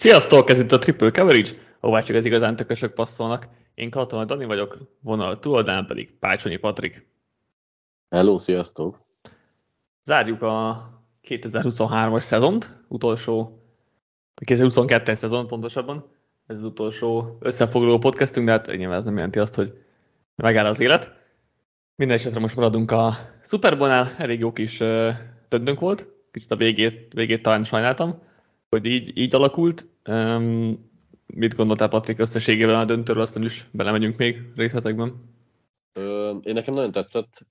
Sziasztok, ez itt a Triple Coverage, ahová csak az igazán tökösök passzolnak. Én Katona Dani vagyok, vonal túloldán pedig Pácsonyi Patrik. Hello, sziasztok! Zárjuk a 2023-as szezont, utolsó, a 2022-es szezon pontosabban. Ez az utolsó összefoglaló podcastünk, de hát nyilván ez nem jelenti azt, hogy megáll az élet. Minden esetre most maradunk a Super Bowl-nál, elég jó kis döntőnk volt, kicsit a végét, végét talán sajnáltam, hogy így, így alakult. Um, mit gondoltál Patrik összességében a döntőről, aztán is belemegyünk még részletekben? Én nekem nagyon tetszett,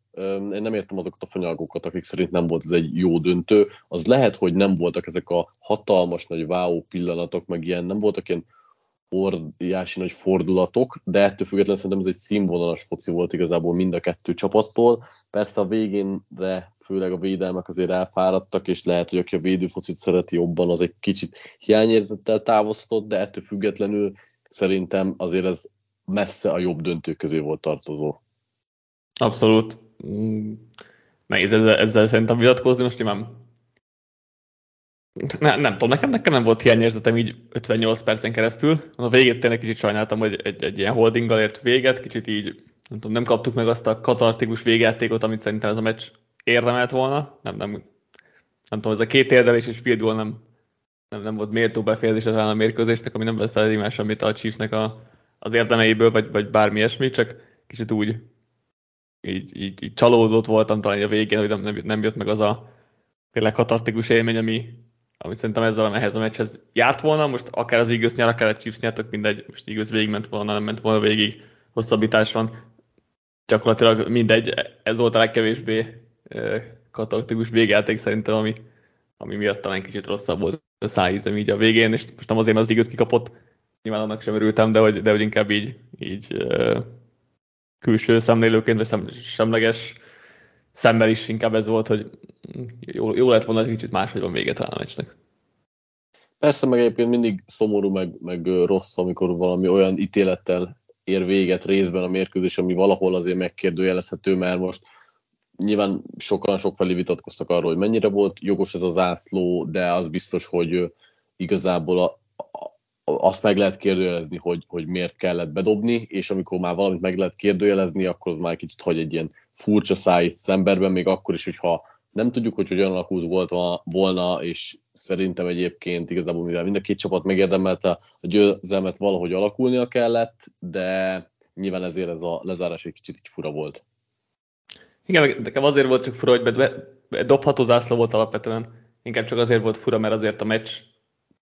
én nem értem azokat a fanyalgókat, akik szerint nem volt ez egy jó döntő. Az lehet, hogy nem voltak ezek a hatalmas nagy wow pillanatok, meg ilyen, nem voltak ilyen óriási nagy fordulatok, de ettől függetlenül szerintem ez egy színvonalas foci volt igazából mind a kettő csapattól. Persze a végénre főleg a védelmek azért elfáradtak, és lehet, hogy aki a védőfocit szereti jobban, az egy kicsit hiányérzettel távoztott, de ettől függetlenül szerintem azért ez messze a jobb döntők közé volt tartozó. Abszolút. Mm, nehéz ezzel, ezzel szerintem vitatkozni, most nyilván ne, nem tudom, nekem, nekem nem volt hiányérzetem így 58 percen keresztül. A végét tényleg kicsit sajnáltam, hogy egy, egy ilyen holdinggal ért véget, kicsit így nem, tudom, nem kaptuk meg azt a katartikus végjátékot, amit szerintem ez a meccs érdemelt volna. Nem, nem, nem tudom, ez a két érdelés és field goal nem, nem, nem volt méltó befejezése talán a mérkőzésnek, ami nem vesz el más semmit a Chiefsnek a, az érdemeiből, vagy, vagy bármi ilyesmi, csak kicsit úgy így, így, így csalódott voltam talán a végén, hogy nem, nem, nem jött meg az a tényleg katartikus élmény, ami, ami szerintem ezzel ehhez a meccshez járt volna, most akár az Eagles nyer, akár a Chiefs nyertek, mindegy, most Eagles végigment volna, nem ment volna végig, hosszabbítás van, gyakorlatilag mindegy, ez volt a legkevésbé katartikus végjáték szerintem, ami, ami miatt talán kicsit rosszabb volt a szájízem így a végén, és most nem azért, mert az Eagles kikapott, nyilván annak sem örültem, de hogy, de hogy inkább így, így külső szemlélőként, vagy szem, semleges szemmel is inkább ez volt, hogy jó, jó lett volna, hogy kicsit máshogy van vége talán a meccsnek. Persze, meg egyébként mindig szomorú, meg, meg rossz, amikor valami olyan ítélettel ér véget részben a mérkőzés, ami valahol azért megkérdőjelezhető, mert most nyilván sokan sokfelé vitatkoztak arról, hogy mennyire volt jogos ez az zászló, de az biztos, hogy igazából a, azt meg lehet kérdőjelezni, hogy, hogy miért kellett bedobni, és amikor már valamit meg lehet kérdőjelezni, akkor az már kicsit hagy egy ilyen furcsa száj szemberben, még akkor is, hogyha nem tudjuk, hogy hogyan alakult volt volna, és szerintem egyébként igazából, mivel mind a két csapat megérdemelte a győzelmet, valahogy alakulnia kellett, de nyilván ezért ez a lezárás egy kicsit így fura volt. Igen, nekem azért volt csak fura, hogy dobható zászló volt alapvetően. Inkább csak azért volt fura, mert azért a meccs,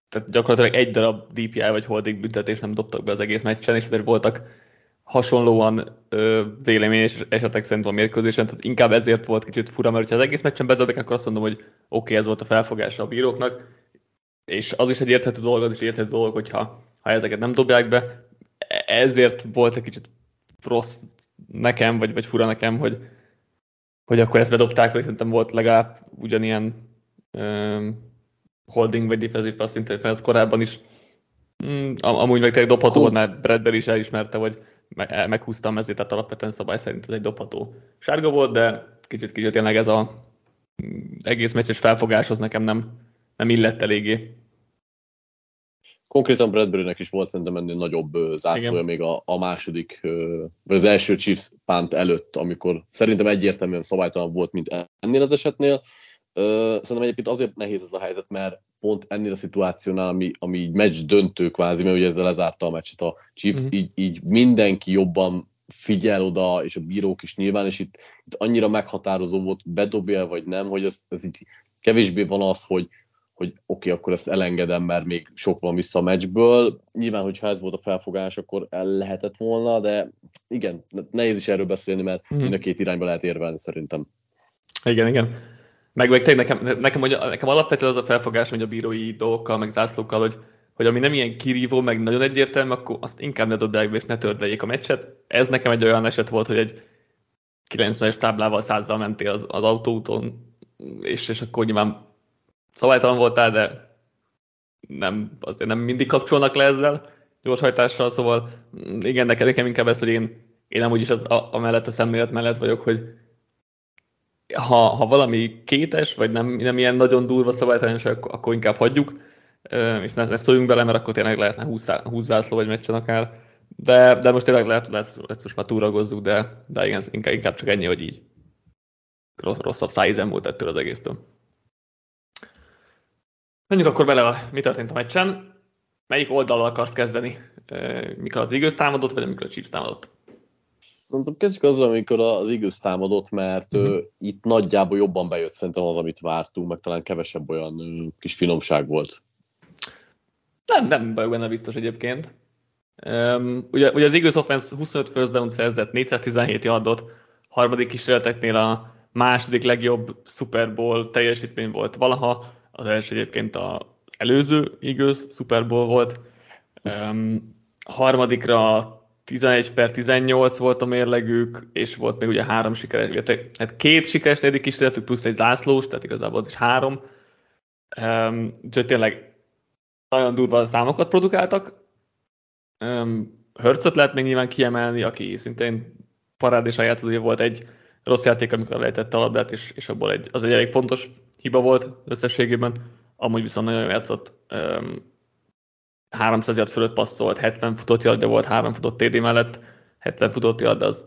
tehát gyakorlatilag egy darab DPI vagy holding büntetés nem dobtak be az egész meccsen, és azért voltak hasonlóan ö, véleményes esetek szerint a mérkőzésen, tehát inkább ezért volt kicsit fura, mert ha az egész meccsen bedobják, akkor azt mondom, hogy oké, okay, ez volt a felfogása a bíróknak, és az is egy érthető dolog, az is érthető dolog, hogyha ha ezeket nem dobják be, ezért volt egy kicsit rossz nekem, vagy, vagy fura nekem, hogy, hogy akkor ezt bedobták, vagy szerintem volt legalább ugyanilyen um, holding vagy defensive pass interference korábban is. Mm, amúgy meg tényleg dobható volt, mert Bradbury is elismerte, hogy meghúztam ezért, tehát alapvetően szabály szerint ez egy dobható sárga volt, de kicsit kicsit tényleg ez a mm, egész meccses felfogáshoz nekem nem, nem illett eléggé. Konkrétan Bradburynek is volt szerintem ennél nagyobb zászlója még a, a második, vagy az első Chiefs pánt előtt, amikor szerintem egyértelműen szabálytalan volt, mint ennél az esetnél. Szerintem egyébként azért nehéz ez a helyzet, mert pont ennél a szituációnál, ami, ami így meccs döntő kvázi, mert ugye ezzel lezárta a meccset a Chiefs, mm-hmm. így, így mindenki jobban figyel oda, és a bírók is nyilván, és itt, itt annyira meghatározó volt, bedobja vagy nem, hogy ez, ez így kevésbé van az, hogy, hogy oké, okay, akkor ezt elengedem, mert még sok van vissza a meccsből. Nyilván, hogyha ez volt a felfogás, akkor el lehetett volna, de igen, nehéz is erről beszélni, mert mm. mind a két irányba lehet érvelni szerintem. Igen, igen. Meg, meg nekem, nekem, hogy, nekem alapvetően az a felfogás, hogy a bírói dolgokkal, meg zászlókkal, hogy, hogy ami nem ilyen kirívó, meg nagyon egyértelmű, akkor azt inkább ne dobják be, és ne tördeljék a meccset. Ez nekem egy olyan eset volt, hogy egy 90-es táblával százzal mentél az, az autóúton, és, és akkor nyilván szabálytalan voltál, de nem, azért nem mindig kapcsolnak le ezzel gyorshajtással, szóval igen, nekem, nekem inkább ez, hogy én, én nem úgyis az, a, mellett a szemlélet mellett vagyok, hogy ha, ha valami kétes, vagy nem, nem ilyen nagyon durva szabálytalanság, akkor inkább hagyjuk. és ne, ne szóljunk bele, mert akkor tényleg lehetne 20, 20 zászló vagy meccsen akár. De, de most tényleg lehet, lesz, ezt most már túragozzuk, de, de igen, inkább, inkább csak ennyi, hogy így rossz, rosszabb szájízem volt ettől az egésztől. Menjünk akkor bele, mi történt a meccsen. Melyik oldalal akarsz kezdeni? Mikor az Eagles támadott, vagy amikor a Chiefs támadott? Szerintem kezdjük azzal, amikor az Eagles támadott, mert uh-huh. itt nagyjából jobban bejött szerintem az, amit vártunk, meg talán kevesebb olyan kis finomság volt. Nem, nem vagyok benne biztos egyébként. Um, ugye, ugye az Eagles offense 25 first down szerzett, 417 yardot, harmadik kísérleteknél a második legjobb Super Bowl teljesítmény volt valaha, az első egyébként az előző Eagles Super Bowl volt. Um, harmadikra 11 per 18 volt a mérlegük, és volt még ugye három sikeres, hát két sikeres negyedik kísérletük, plusz egy zászlós, tehát igazából az is három. Um, úgyhogy tényleg nagyon durva számokat produkáltak. Um, Hörcöt lehet még nyilván kiemelni, aki szintén parádésan játszott, volt egy rossz játék, amikor lejtette a labdát, és, és abból egy, az egy elég fontos hiba volt összességében. Amúgy viszont nagyon játszott. Um, 300 yard fölött passzolt, 70 futott yardja volt, 3 futott TD mellett, 70 futott yard az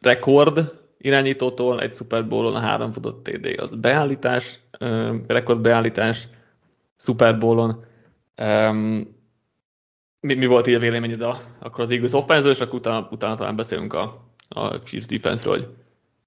rekord irányítótól, egy Super Bowl-on a 3 futott TD az beállítás, rekord beállítás Super Bowl-on. mi, mi volt így a véleményed a, akkor az Eagles offense és akkor utána, utána talán beszélünk a, a Chiefs defense-ről, hogy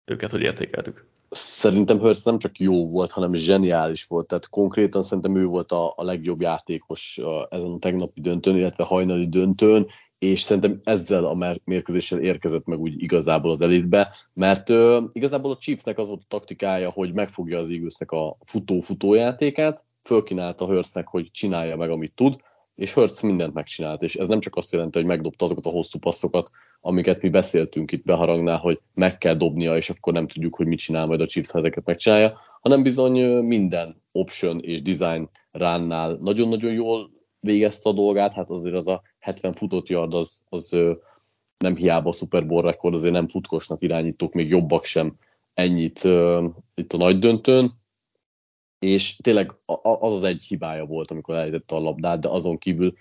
őket hogy értékeltük szerintem Hurst nem csak jó volt, hanem zseniális volt. Tehát konkrétan szerintem ő volt a, a legjobb játékos ezen a tegnapi döntőn, illetve hajnali döntőn, és szerintem ezzel a mérkőzéssel érkezett meg úgy igazából az elitbe, mert ö, igazából a Chiefsnek az volt a taktikája, hogy megfogja az Eaglesnek a futó-futó játékát, fölkínálta Hurstnek, hogy csinálja meg, amit tud, és Hurts mindent megcsinált, és ez nem csak azt jelenti, hogy megdobta azokat a hosszú passzokat, amiket mi beszéltünk itt beharangnál, hogy meg kell dobnia, és akkor nem tudjuk, hogy mit csinál majd a Chiefs, ha ezeket megcsinálja, hanem bizony minden option és design ránnál nagyon-nagyon jól végezte a dolgát, hát azért az a 70 futott yard az, az nem hiába a Super Bowl rekord, azért nem futkosnak irányítók, még jobbak sem ennyit uh, itt a nagy döntőn, és tényleg az az egy hibája volt, amikor elejtette a labdát, de azon kívül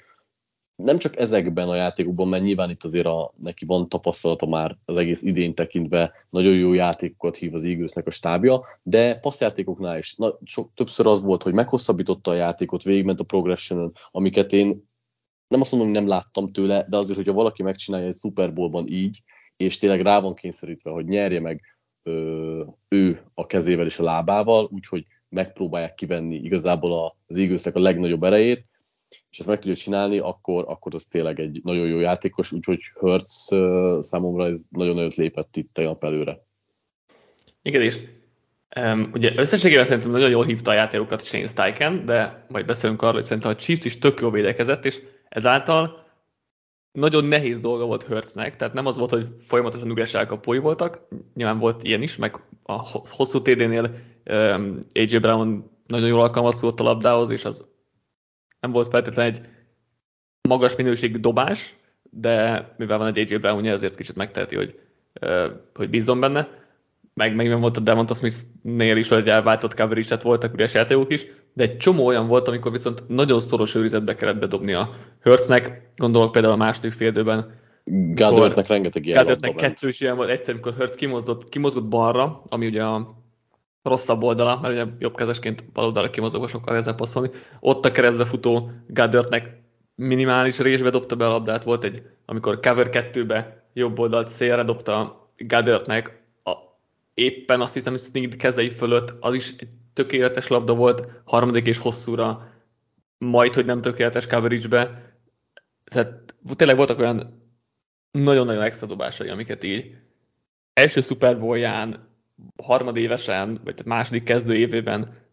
nem csak ezekben a játékokban, mert nyilván itt azért a, neki van tapasztalata már az egész idén tekintve, nagyon jó játékokat hív az Eaglesnek a stábja, de passzjátékoknál is. Na, sok, többször az volt, hogy meghosszabbította a játékot, végigment a progression amiket én nem azt mondom, hogy nem láttam tőle, de azért, hogyha valaki megcsinálja egy Super Bowlban így, és tényleg rá van kényszerítve, hogy nyerje meg ö, ő a kezével és a lábával, úgyhogy megpróbálják kivenni igazából az Eaglesnek a legnagyobb erejét, és ezt meg tudja csinálni, akkor, akkor az tényleg egy nagyon jó játékos, úgyhogy Hertz számomra ez nagyon nagyot lépett itt tegnap előre. Igen, és um, ugye összességében szerintem nagyon jól hívta a játékokat Shane Steichen, de majd beszélünk arról, hogy szerintem a Chiefs is tök jól védekezett, és ezáltal nagyon nehéz dolga volt Hertznek, tehát nem az volt, hogy folyamatosan üres elkapói voltak, nyilván volt ilyen is, meg a hosszú TD-nél um, AJ Brown nagyon jól alkalmazkodott a labdához, és az nem volt feltétlenül egy magas minőségű dobás, de mivel van egy AJ Brown, ezért kicsit megteheti, hogy, hogy bízzon benne. Meg, meg volt a Devonta Smith-nél is, hogy elváltott coverage voltak üres játékok is, de egy csomó olyan volt, amikor viszont nagyon szoros őrizetbe kellett bedobni a Hurtsnek, gondolok például a második félidőben, Gádörtnek rengeteg ilyen Gádörtnek kettős ilyen volt, egyszer, amikor Hurts kimozgott, kimozgott balra, ami ugye a rosszabb oldala, mert ugye jobbkezesként bal oldalra kimozogva sokkal ezzel passzolni. Ott a keresztbe futó Gádörtnek minimális résbe dobta be a labdát, volt egy, amikor cover 2-be jobb oldalt szélre dobta Gádörtnek, a, éppen azt hiszem, hogy Sneed kezei fölött, az is egy tökéletes labda volt, harmadik és hosszúra, majd, hogy nem tökéletes coverage-be. Tehát tényleg voltak olyan nagyon-nagyon extra dobásai, amiket így első Super Bowl-ján harmadévesen, vagy második kezdő évében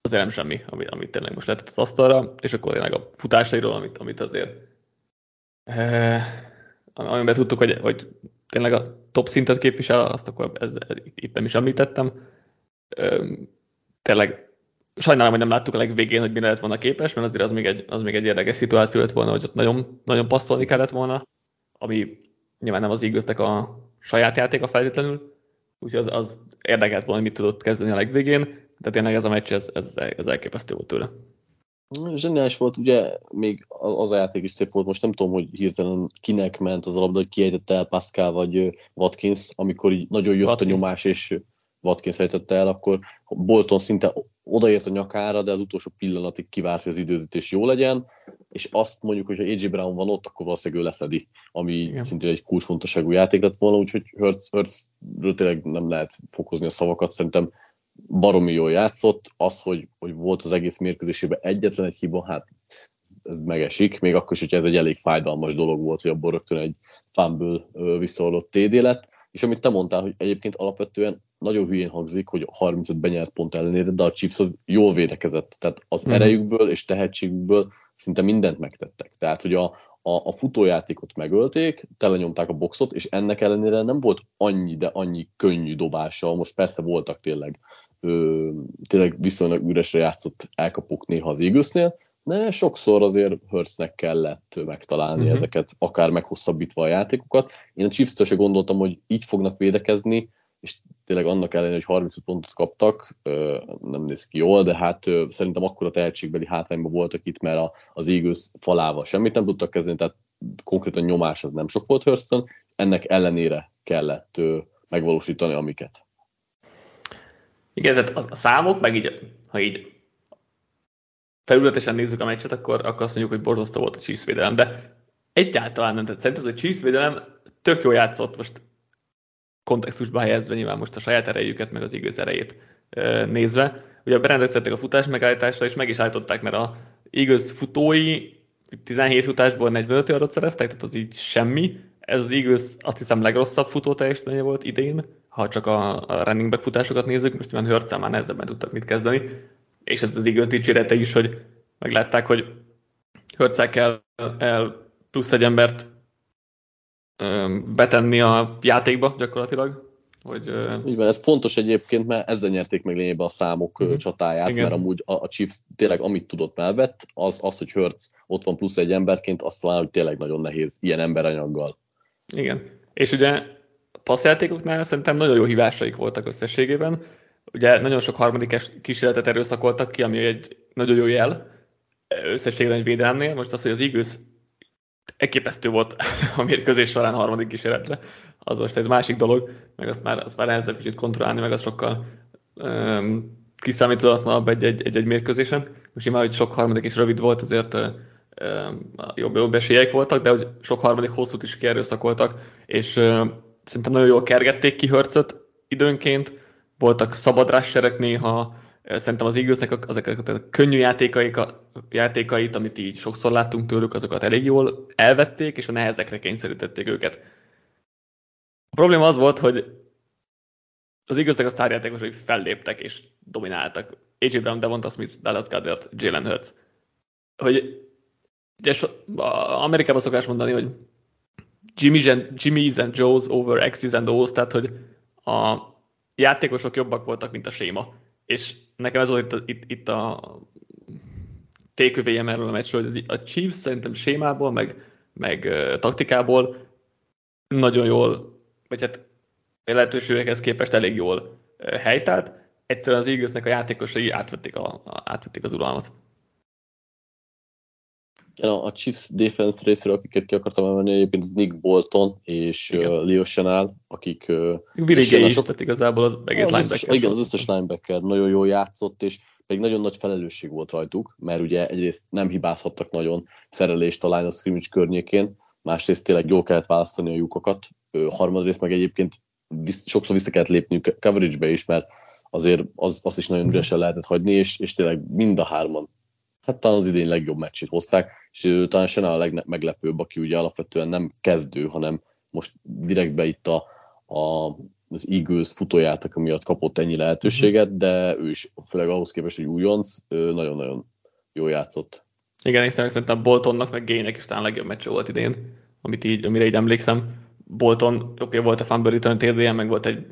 azért nem semmi, amit, amit tényleg most lehetett az asztalra, és akkor tényleg a futásairól, amit, amit azért eh, amiben tudtuk, hogy, hogy tényleg a top szintet képvisel, azt akkor ez, itt nem is említettem. Tényleg sajnálom, hogy nem láttuk a legvégén, hogy mire lett volna képes, mert azért az még egy, az még egy érdekes szituáció lett volna, hogy ott nagyon, nagyon passzolni kellett volna, ami nyilván nem az igaznak a saját játéka feltétlenül, úgyhogy az, az érdekelt volna, hogy mit tudott kezdeni a legvégén, de tényleg ez a meccs, ez, ez, ez elképesztő volt tőle. Zseniális volt, ugye még az a játék is szép volt, most nem tudom, hogy hirtelen kinek ment az a labda, hogy kiejtette el Pascal vagy Watkins, amikor így nagyon jött Watkins. a nyomás, és Watkins ejtette el, akkor Bolton szinte odaért a nyakára, de az utolsó pillanatig kivárt, hogy az időzítés jó legyen, és azt mondjuk, hogy ha AJ Brown van ott, akkor valószínűleg ő leszedi, ami Igen. szintén egy kulcsfontosságú játék lett volna, úgyhogy Hurts, Hurtsről tényleg nem lehet fokozni a szavakat, szerintem baromi jól játszott, az, hogy, hogy volt az egész mérkőzésében egyetlen egy hiba, hát ez megesik, még akkor is, hogy ez egy elég fájdalmas dolog volt, hogy abból rögtön egy fumble visszaadott TD lett, és amit te mondtál, hogy egyébként alapvetően nagyon hülyén hangzik, hogy 35 benyert pont ellenére, de a Chiefs az jól védekezett, tehát az mm. erejükből és tehetségükből szinte mindent megtettek. Tehát, hogy a, a, a futójátékot megölték, telenyomták a boxot, és ennek ellenére nem volt annyi, de annyi könnyű dobása. Most persze voltak tényleg, ö, tényleg viszonylag üresre játszott elkapuk néha az Eaglesnél, de sokszor azért Hurstnek kellett megtalálni uh-huh. ezeket, akár meghosszabbítva a játékokat. Én a chiefs se gondoltam, hogy így fognak védekezni, és tényleg annak ellenére, hogy 30 pontot kaptak, nem néz ki jól, de hát szerintem akkora tehetségbeli hátrányban voltak itt, mert az Eagles falával semmit nem tudtak kezdeni, tehát konkrétan nyomás az nem sok volt Hurston, ennek ellenére kellett megvalósítani amiket. Igen, tehát a számok, meg így, ha így felületesen nézzük a meccset, akkor, akkor azt mondjuk, hogy borzasztó volt a Chiefs védelem, de egyáltalán nem. Tehát szerintem az a Chiefs védelem tök jó játszott, most kontextusba helyezve nyilván most a saját erejüket, meg az igaz erejét nézve. Ugye berendeztettek a futás megállításra, és meg is állították, mert a igaz futói 17 futásból 45 yardot szereztek, tehát az így semmi. Ez az igaz, azt hiszem legrosszabb futó teljesítménye volt idén, ha csak a, a running back futásokat nézzük, most nyilván Hörtszel már nehezebben tudtak mit kezdeni, és ez az igaz dicsérete is, hogy meglátták, hogy Hörtszel kell el plusz egy embert betenni a játékba gyakorlatilag. Hogy, Így van, ez fontos egyébként, mert ezzel nyerték meg lényegében a számok uh-huh. csatáját, Igen. mert amúgy a, a Chiefs tényleg amit tudott elvett, az, az, hogy Hurts ott van plusz egy emberként, azt talán, hogy tényleg nagyon nehéz ilyen emberanyaggal. Igen, és ugye a passzjátékoknál szerintem nagyon jó hívásaik voltak összességében. Ugye nagyon sok harmadik kísérletet erőszakoltak ki, ami egy nagyon jó jel összességében egy védelemnél. Most az, hogy az Eagles elképesztő volt a mérkőzés során a harmadik kísérletre. Az most egy másik dolog, meg azt már, azt már nehezebb kicsit kontrollálni, meg az sokkal um, kiszámítatlanabb egy-egy, mérkőzésen. Most imán, hogy sok harmadik is rövid volt, azért um, jobb, jobb esélyek voltak, de hogy sok harmadik hosszút is kierőszakoltak, és uh, szerintem nagyon jól kergették ki Hörcöt időnként, voltak szabadrásserek néha, Szerintem az Eaglesnek ezeket a könnyű játékait, amit így sokszor láttunk tőlük, azokat elég jól elvették, és a nehezekre kényszerítették őket. A probléma az volt, hogy az Eaglesnek a sztárjátékosai felléptek és domináltak. AJ Brown, Devonta Smith, Dallas Goddard, Jalen Hurts. Hogy ugye so, Amerikában szokás mondani, hogy Jimmy and, Jimmy's and Joe's over X's and O's, tehát hogy a játékosok jobbak voltak, mint a séma és nekem ez volt itt, itt, itt a tékövéjem erről a meccsről, hogy a Chiefs szerintem sémából, meg, meg taktikából nagyon jól, vagy hát lehetőségekhez képest elég jól helytált. Egyszerűen az Eaglesnek a játékosai átvették, a, átvették az uralmat. Ja, a Chiefs defense részéről, akiket ki akartam emelni, egyébként Nick Bolton és uh, Leo Chanel, akik... Uh, Willie is, tehát igazából az egész az linebacker. Összes, igen, az összes linebacker nagyon jól játszott, és pedig nagyon nagy felelősség volt rajtuk, mert ugye egyrészt nem hibázhattak nagyon szerelést a line of scrimmage környékén, másrészt tényleg jól kellett választani a lyukokat, harmadrészt meg egyébként visz, sokszor vissza kellett lépni coverage-be is, mert azért az, az is nagyon mhm. üresen lehetett hagyni, és, és tényleg mind a hárman hát talán az idén legjobb meccsét hozták, és ő talán sem a legmeglepőbb, aki ugye alapvetően nem kezdő, hanem most direktbe itt a, a az Eagles futójátok miatt kapott ennyi lehetőséget, de ő is, főleg ahhoz képest, hogy újonc, nagyon-nagyon jól játszott. Igen, és szerintem Boltonnak, meg Gaynek is talán legjobb meccs volt idén, amit így, amire így emlékszem. Bolton, oké, okay, volt a fumble return TDM, meg volt egy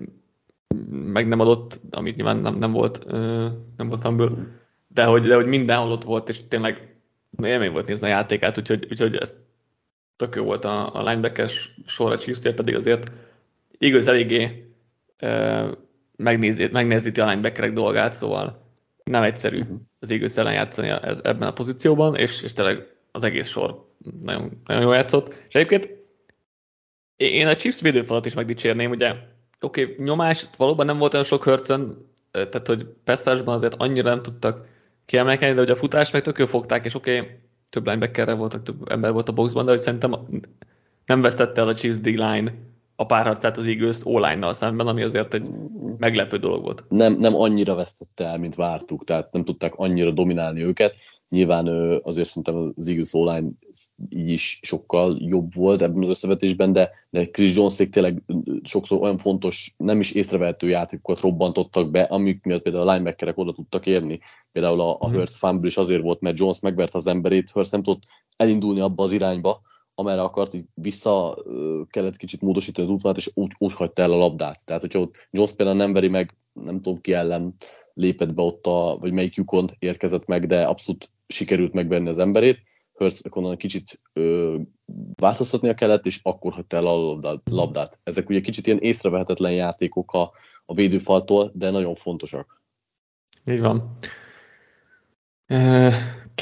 meg nem adott, amit nyilván nem, nem volt, nem volt fumble, de hogy, de hogy mindenhol ott volt, és tényleg élmény volt nézni a játékát, úgyhogy, úgyhogy ez tök jó volt a, a linebacker sor a chiefs pedig azért igaz eléggé e, megnézíti, megnézíti a linebackerek dolgát, szóval nem egyszerű uh-huh. az Eagles ellen játszani ez, ebben a pozícióban, és, és tényleg az egész sor nagyon, nagyon jól játszott. És egyébként én a Chiefs védőfalat is megdicsérném, ugye oké, okay, nyomás valóban nem volt olyan sok hörcön, tehát hogy Pestrásban azért annyira nem tudtak kiemelkedni, de ugye a futás meg tök fogták, és oké, okay, több linebackerre voltak, több ember volt a boxban, de hogy szerintem nem vesztette el a Chiefs D-line a párharcát az Eagles o szemben, ami azért egy meglepő dolog volt. Nem, nem annyira vesztette el, mint vártuk, tehát nem tudták annyira dominálni őket. Nyilván azért szerintem az Eagles o így is sokkal jobb volt ebben az összevetésben, de, de Chris Jones tényleg sokszor olyan fontos, nem is észrevehető játékokat robbantottak be, amik miatt például a linebackerek oda tudtak érni. Például a, a mhm. Hurts fumble is azért volt, mert Jones megvert az emberét, Hurts nem tudott elindulni abba az irányba, amerre akart, így vissza kellett kicsit módosítani az útvonalat, és úgy, úgy hagyta el a labdát. Tehát, hogyha ott Jones például nem veri meg, nem tudom ki ellen lépett be ott, a, vagy melyik lyukon érkezett meg, de abszolút sikerült megvenni az emberét, Hurts onnan kicsit ö, változtatnia kellett, és akkor hagyta el a labdát. Ezek ugye kicsit ilyen észrevehetetlen játékok a, a védőfaltól, de nagyon fontosak. Így van.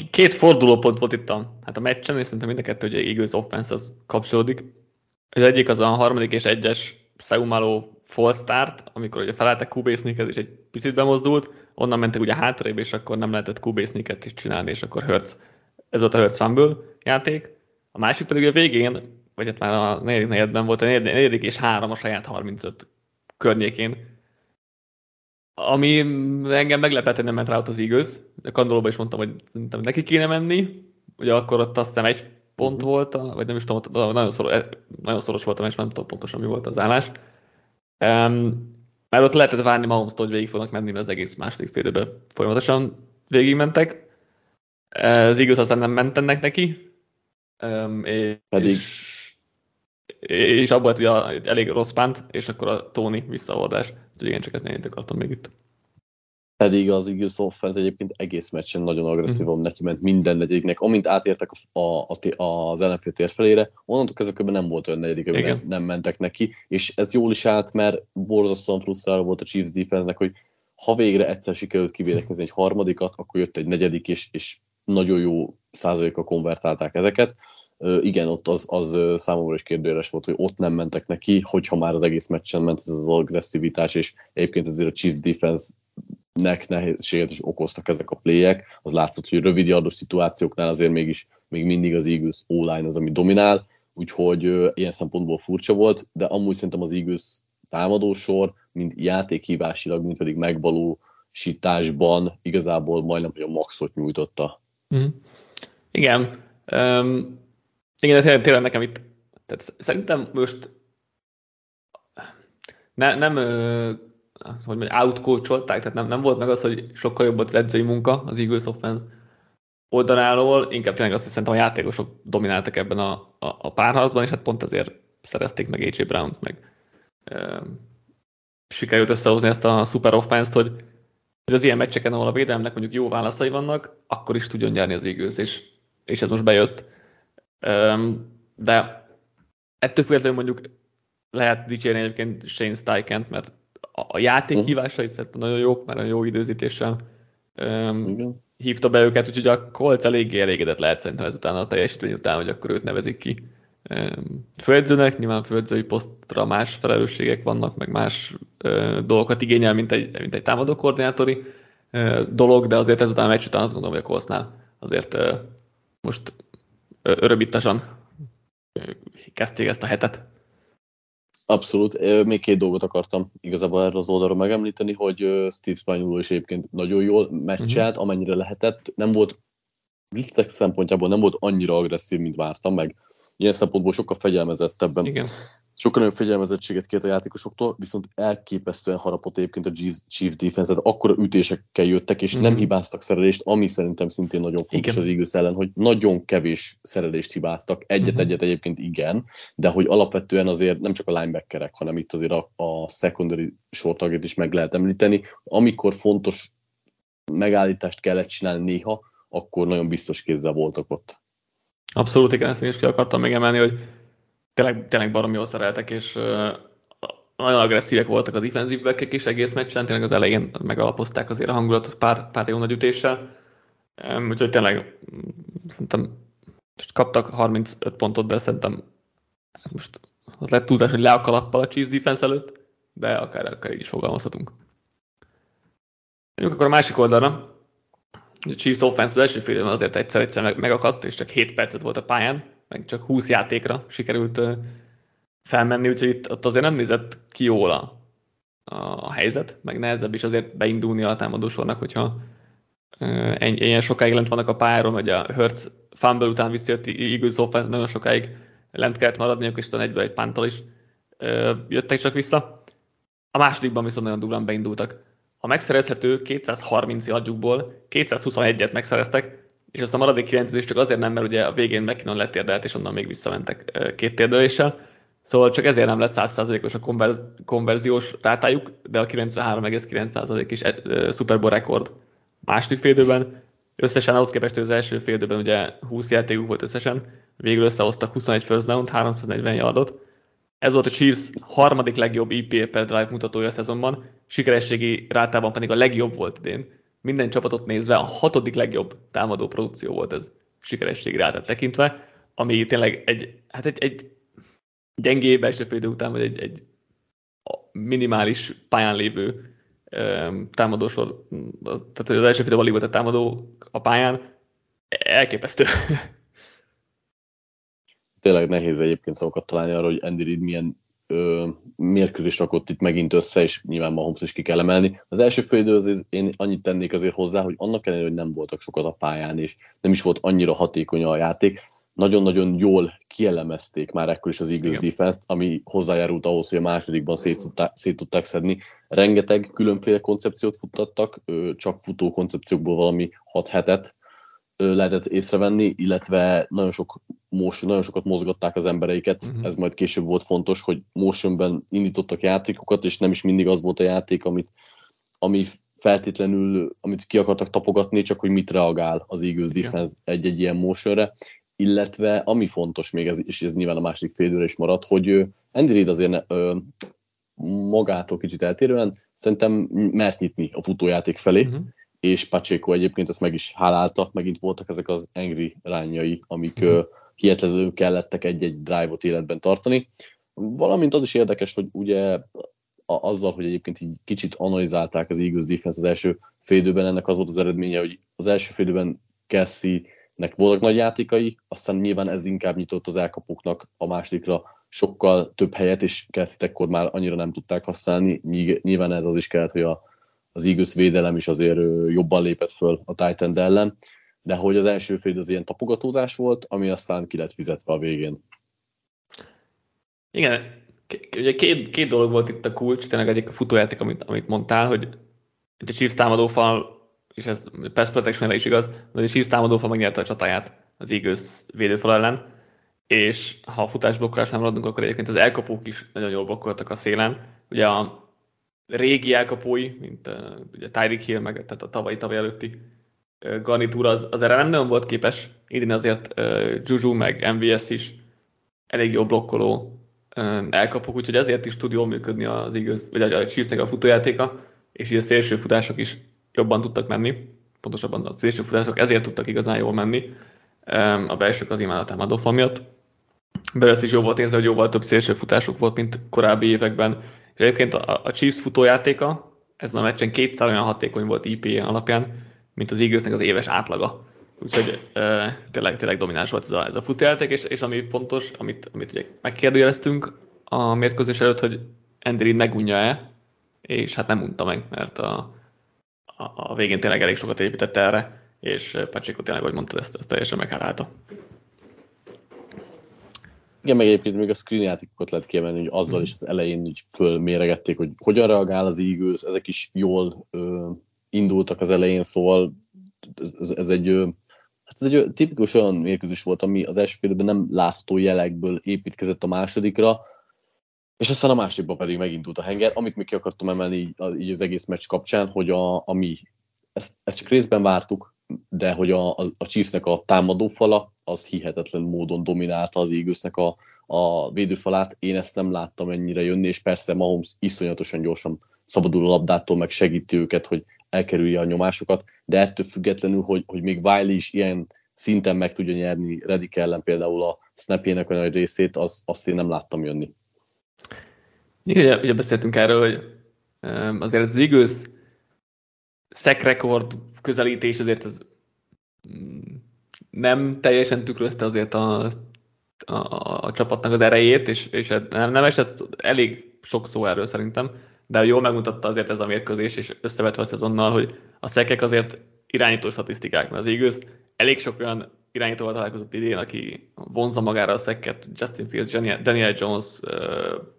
Két fordulópont volt itt a, hát a meccsen, és szerintem mind a kettő, hogy Eagles offense az kapcsolódik. Az egyik az a harmadik és egyes Seumalo full start, amikor ugye felálltak QB és egy picit bemozdult, onnan mentek ugye hátrébb, és akkor nem lehetett QB is csinálni, és akkor Hertz, ez volt a Hertz fumble játék. A másik pedig a végén, vagy hát már a negyedik negyedben volt a negyedik és három a saját 35 környékén, ami engem meglepett, hogy nem ment rá ott az igaz. A kandolóban is mondtam, hogy szerintem neki kéne menni. Ugye akkor ott azt hiszem egy pont mhm. volt, vagy nem is tudom, nagyon szoros, nagyon szoros volt és nem tudom pontosan mi volt az állás. Um, mert ott lehetett várni Mahomes-tól, hogy végig fognak menni, az egész második félidőben folyamatosan végigmentek. Az igaz aztán nem mentenek neki. Um, és, Pedig és abból lett ugye elég rossz pánt, és akkor a Tony visszaoldás. Úgyhogy igen, csak ezt nem akartam még itt. Pedig az Eagles offense egyébként egész meccsen nagyon agresszívan mm-hmm. neki ment minden negyediknek. Amint átértek a, a, a, az ellenfél térfelére, onnantól kezdve nem volt olyan negyedik, hogy nem, nem mentek neki, és ez jól is állt, mert borzasztóan frusztráló volt a Chiefs defense hogy ha végre egyszer sikerült kivédekezni egy harmadikat, akkor jött egy negyedik, és, és nagyon jó százaléka konvertálták ezeket igen, ott az, az számomra is kérdőjeles volt, hogy ott nem mentek neki, hogyha már az egész meccsen ment ez az agresszivitás, és egyébként azért a Chiefs defense nek nehézséget is okoztak ezek a pléjek. Az látszott, hogy rövid yardos szituációknál azért mégis még mindig az Eagles O-line az, ami dominál, úgyhogy ö, ilyen szempontból furcsa volt, de amúgy szerintem az Eagles támadósor, mint játékhívásilag, mint pedig megvalósításban igazából majdnem, hogy a maxot nyújtotta. Mm. Igen. Um, igen, de tényleg nekem itt, tehát szerintem most ne, nem, hogy mondjam, outcoacholták, tehát nem, nem volt meg az, hogy sokkal jobb az edzői munka az Eagles offense oldaláról, inkább tényleg azt, hogy szerintem a játékosok domináltak ebben a, a, a párharcban, és hát pont ezért szerezték meg AJ Brown-t, meg e, sikerült összehozni ezt a super offense-t, hogy, hogy az ilyen meccseken, ahol a védelemnek mondjuk jó válaszai vannak, akkor is tudjon nyerni az Eagles, és, és ez most bejött. De ettől függetlenül mondjuk lehet dicsérni egyébként Shane Steikent, mert a játék uh-huh. hívásai szerintem nagyon jók, mert nagyon jó időzítéssel um, hívta be őket, úgyhogy a Colts eléggé elégedett lehet szerintem ezután a teljesítmény után, hogy akkor őt nevezik ki um, főedzőnek, nyilván főedzői posztra más felelősségek vannak, meg más uh, dolgokat igényel, mint egy, mint egy támadó koordinátori uh, dolog, de azért ezután a meccs után azt gondolom, hogy a Coltsnál azért uh, most örömítasan kezdték ezt a hetet. Abszolút. Még két dolgot akartam igazából erről az oldalról megemlíteni, hogy Steve Spagnuolo is egyébként nagyon jól meccselt, uh-huh. amennyire lehetett. Nem volt viccek szempontjából nem volt annyira agresszív, mint vártam, meg ilyen szempontból sokkal fegyelmezettebben Igen sokkal nagyobb fegyelmezettséget kért a játékosoktól, viszont elképesztően harapott egyébként a Chiefs defense et akkora ütésekkel jöttek, és mm. nem mhm. hibáztak szerelést, ami szerintem szintén nagyon fontos igen. az Eagles ellen, hogy nagyon kevés szerelést hibáztak, egyet-egyet mm. egyébként igen, de hogy alapvetően azért nem csak a linebackerek, hanem itt azért a, a secondary sortaget is meg lehet említeni, amikor fontos megállítást kellett csinálni néha, akkor nagyon biztos kézzel voltak ott. Abszolút, igen, ezt is ki akartam még emelni, hogy tényleg, tényleg barom jól szereltek, és nagyon agresszívek voltak a defensív backek is egész meccsen, tényleg az elején megalapozták azért a hangulatot pár, pár jó nagy ütéssel. Úgyhogy tényleg szerintem kaptak 35 pontot, de szerintem most az lett túlzás, hogy le a kalappal a Chiefs defense előtt, de akár, akár így is fogalmazhatunk. Menjünk akkor a másik oldalra. A Chiefs offense az első fél azért egyszer-egyszer meg, megakadt, és csak 7 percet volt a pályán, meg csak 20 játékra sikerült felmenni, úgyhogy itt ott azért nem nézett ki jól a, a helyzet, meg nehezebb is azért beindulni a támadósornak, hogyha ilyen sokáig lent vannak a pályáron, hogy a Hertz fumble után visszajött Eagles offense, nagyon sokáig lent kellett maradniuk, és egyből egy pántal is jöttek csak vissza. A másodikban viszont nagyon durán beindultak. A megszerezhető 230 adjukból 221-et megszereztek, és azt a maradék 9 csak azért nem, mert ugye a végén McKinnon letérdelt, és onnan még visszamentek két térdeléssel. Szóval csak ezért nem lett 100%-os a konverz, konverziós rátájuk, de a 93,9% is Super Bowl rekord második félidőben. Összesen ahhoz képest, hogy az első félidőben ugye 20 játékuk volt összesen, végül összehoztak 21 first down 340 yardot. Ez volt a Chiefs harmadik legjobb EPA per drive mutatója a szezonban, sikerességi rátában pedig a legjobb volt idén. Minden csapatot nézve a hatodik legjobb támadó produkció volt ez sikerességi rátát tekintve, ami tényleg egy, hát egy, egy gyengébb első fél után, vagy egy, egy minimális pályán lévő támadósor, tehát az első fél volt a támadó a pályán, elképesztő. Tényleg nehéz egyébként szavakat találni arra, hogy Andy Reid milyen ö, mérkőzést rakott itt megint össze, és nyilván Mahomes is ki kell emelni. Az első fél azért én annyit tennék azért hozzá, hogy annak ellenére, hogy nem voltak sokat a pályán, és nem is volt annyira hatékony a játék, nagyon-nagyon jól kielemezték már ekkor is az Eagles defense ami hozzájárult ahhoz, hogy a másodikban szét, tudták, szét tudták szedni. Rengeteg különféle koncepciót futtattak, csak futó koncepciókból valami 6 hetet lehetett észrevenni, illetve nagyon, sok motion, nagyon sokat mozgatták az embereiket, uh-huh. ez majd később volt fontos, hogy motionben indítottak játékokat, és nem is mindig az volt a játék, amit, ami feltétlenül, amit ki akartak tapogatni, csak hogy mit reagál az Eagles defense egy-egy ilyen motionre, illetve ami fontos még, ez, és ez nyilván a másik félőre is maradt, hogy Andy Reid azért ö, magától kicsit eltérően szerintem mert nyitni a futójáték felé, uh-huh. és Pacheco egyébként ezt meg is hálálta, megint voltak ezek az angry rányai, amik uh-huh. Hihetetlenül kellettek egy-egy drive-ot életben tartani. Valamint az is érdekes, hogy ugye azzal, hogy egyébként így kicsit analizálták az Eagles defense az első félidőben, ennek az volt az eredménye, hogy az első félidőben Cassie nek voltak nagy játékai, aztán nyilván ez inkább nyitott az elkapóknak a másodikra sokkal több helyet, és Kelsey ekkor már annyira nem tudták használni. Nyilván ez az is kellett, hogy a, az Eagles védelem is azért jobban lépett föl a Titan ellen, de hogy az első fél az ilyen tapogatózás volt, ami aztán ki lett fizetve a végén. Igen, ugye két, két dolog volt itt a kulcs, tényleg egyik a futójáték, amit, amit mondtál, hogy a Chiefs támadófal és ez pass protection is igaz, de a Chiefs támadófal megnyerte a csatáját az Eagles védőfal ellen, és ha a futásblokkolás nem maradunk, akkor egyébként az elkapók is nagyon jól blokkoltak a szélen. Ugye a régi elkapói, mint uh, ugye Tyreek Hill, meg tehát a tavalyi tavaly előtti garnitúra, az, az erre nem nagyon volt képes. Idén azért uh, Juju meg MVS is elég jó blokkoló uh, elkapok, úgyhogy ezért is tud jól működni az Eagles, vagy a Chiefsnek a futójátéka, és így a szélső futások is jobban tudtak menni, pontosabban a szélső futások ezért tudtak igazán jól menni, a belsők az imád a támadó miatt. Bevesz is jó volt érzve, hogy jóval több szélső futások volt, mint korábbi években. És egyébként a, a Chiefs futójátéka ezen a meccsen kétszer olyan hatékony volt IPA alapján, mint az Eaglesnek az éves átlaga. Úgyhogy e, tényleg, tényleg domináns volt ez a, ez a futójáték, és, és ami fontos, amit, amit ugye megkérdőjeleztünk a mérkőzés előtt, hogy Andy megunja-e, és hát nem unta meg, mert a, a végén tényleg elég sokat épített erre, és Pacheco tényleg, ahogy mondtad, ezt, ezt teljesen meghálálta. Igen, meg egyébként még a screen játékokat lehet kiemelni, hogy azzal is az elején úgy fölméregették, hogy hogyan reagál az Eagles, ezek is jól ö, indultak az elején, szóval ez, ez, ez egy Hát ez egy tipikus olyan mérkőzés volt, ami az első félben nem látható jelekből építkezett a másodikra, és aztán a másikban pedig megindult a henger, amit még ki akartam emelni így az egész meccs kapcsán, hogy a, ami, ezt, ezt csak részben vártuk, de hogy a, a, a Chiefsnek a támadófala az hihetetlen módon dominálta az Eaglesnek a, a védőfalát. Én ezt nem láttam ennyire jönni, és persze Mahomes iszonyatosan gyorsan szabadul a labdától, meg segíti őket, hogy elkerülje a nyomásokat, de ettől függetlenül, hogy, hogy még Wiley is ilyen szinten meg tudja nyerni Redik ellen például a snapjének nagy részét, az, azt én nem láttam jönni. Ugye, ugye beszéltünk erről, hogy azért az Eagles szek rekord közelítés azért ez mm, nem teljesen tükrözte azért a, a, a, a csapatnak az erejét, és, és nem, nem esett elég sok szó erről szerintem, de jól megmutatta azért ez a mérkőzés, és összevetve a szezonnal, hogy a szekek azért irányító statisztikák, mert az Eagles elég sok olyan irányítóval találkozott idén, aki vonza magára a szekket, Justin Fields, Daniel Jones,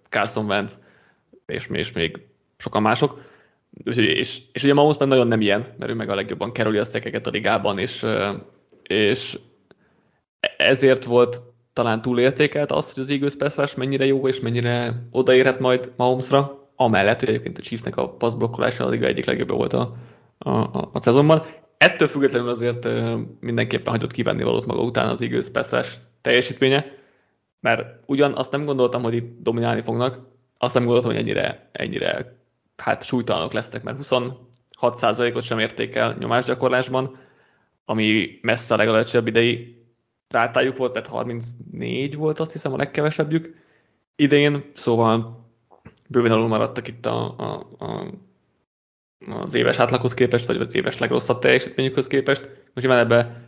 Carson Wentz, és, és még sokan mások. És, és, és ugye Mahomes meg nagyon nem ilyen, mert ő meg a legjobban kerüli a szekeket a ligában, és, és ezért volt talán túlértékelt az, hogy az Eagles mennyire jó, és mennyire odaérhet majd Mahomesra, amellett, hogy egyébként a Chiefsnek a passzblokkolása a liga egyik legjobb volt a, a, a, a szezonban. Ettől függetlenül azért mindenképpen hagyott kivenni valót maga után az Eagles pass teljesítménye, mert ugyan azt nem gondoltam, hogy itt dominálni fognak, azt nem gondoltam, hogy ennyire, ennyire hát súlytalanok lesznek, mert 26%-ot sem érték el nyomásgyakorlásban, ami messze a legalacsonyabb idei rátájuk volt, tehát 34 volt azt hiszem a legkevesebbjük idén, szóval bőven alul maradtak itt a, a, a, az éves átlaghoz képest, vagy az éves legrosszabb teljesítményükhöz képest. Most nyilván ebben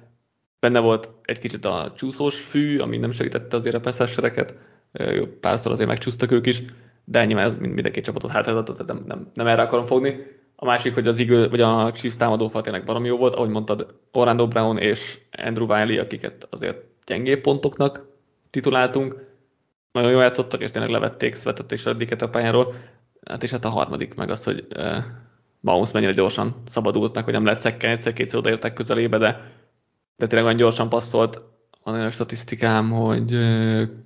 benne volt egy kicsit a csúszós fű, ami nem segítette azért a passzássereket, párszor azért megcsúsztak ők is, de nyilván ez mindenki csapatot hátráltatott, tehát nem, nem, nem, erre akarom fogni. A másik, hogy az Eagle, vagy a Chiefs támadó tényleg baromi jó volt, ahogy mondtad, Orlando Brown és Andrew Wiley, akiket azért gyengébb pontoknak tituláltunk, nagyon jól játszottak, és tényleg levették Svetet és Reddiket a pályáról. Hát és hát a harmadik meg az, hogy uh, Mahomes mennyire gyorsan szabadult meg, hogy nem lehet szekkelni, egyszer-kétszer odaértek közelébe, de, de tényleg olyan gyorsan passzolt, van olyan statisztikám, hogy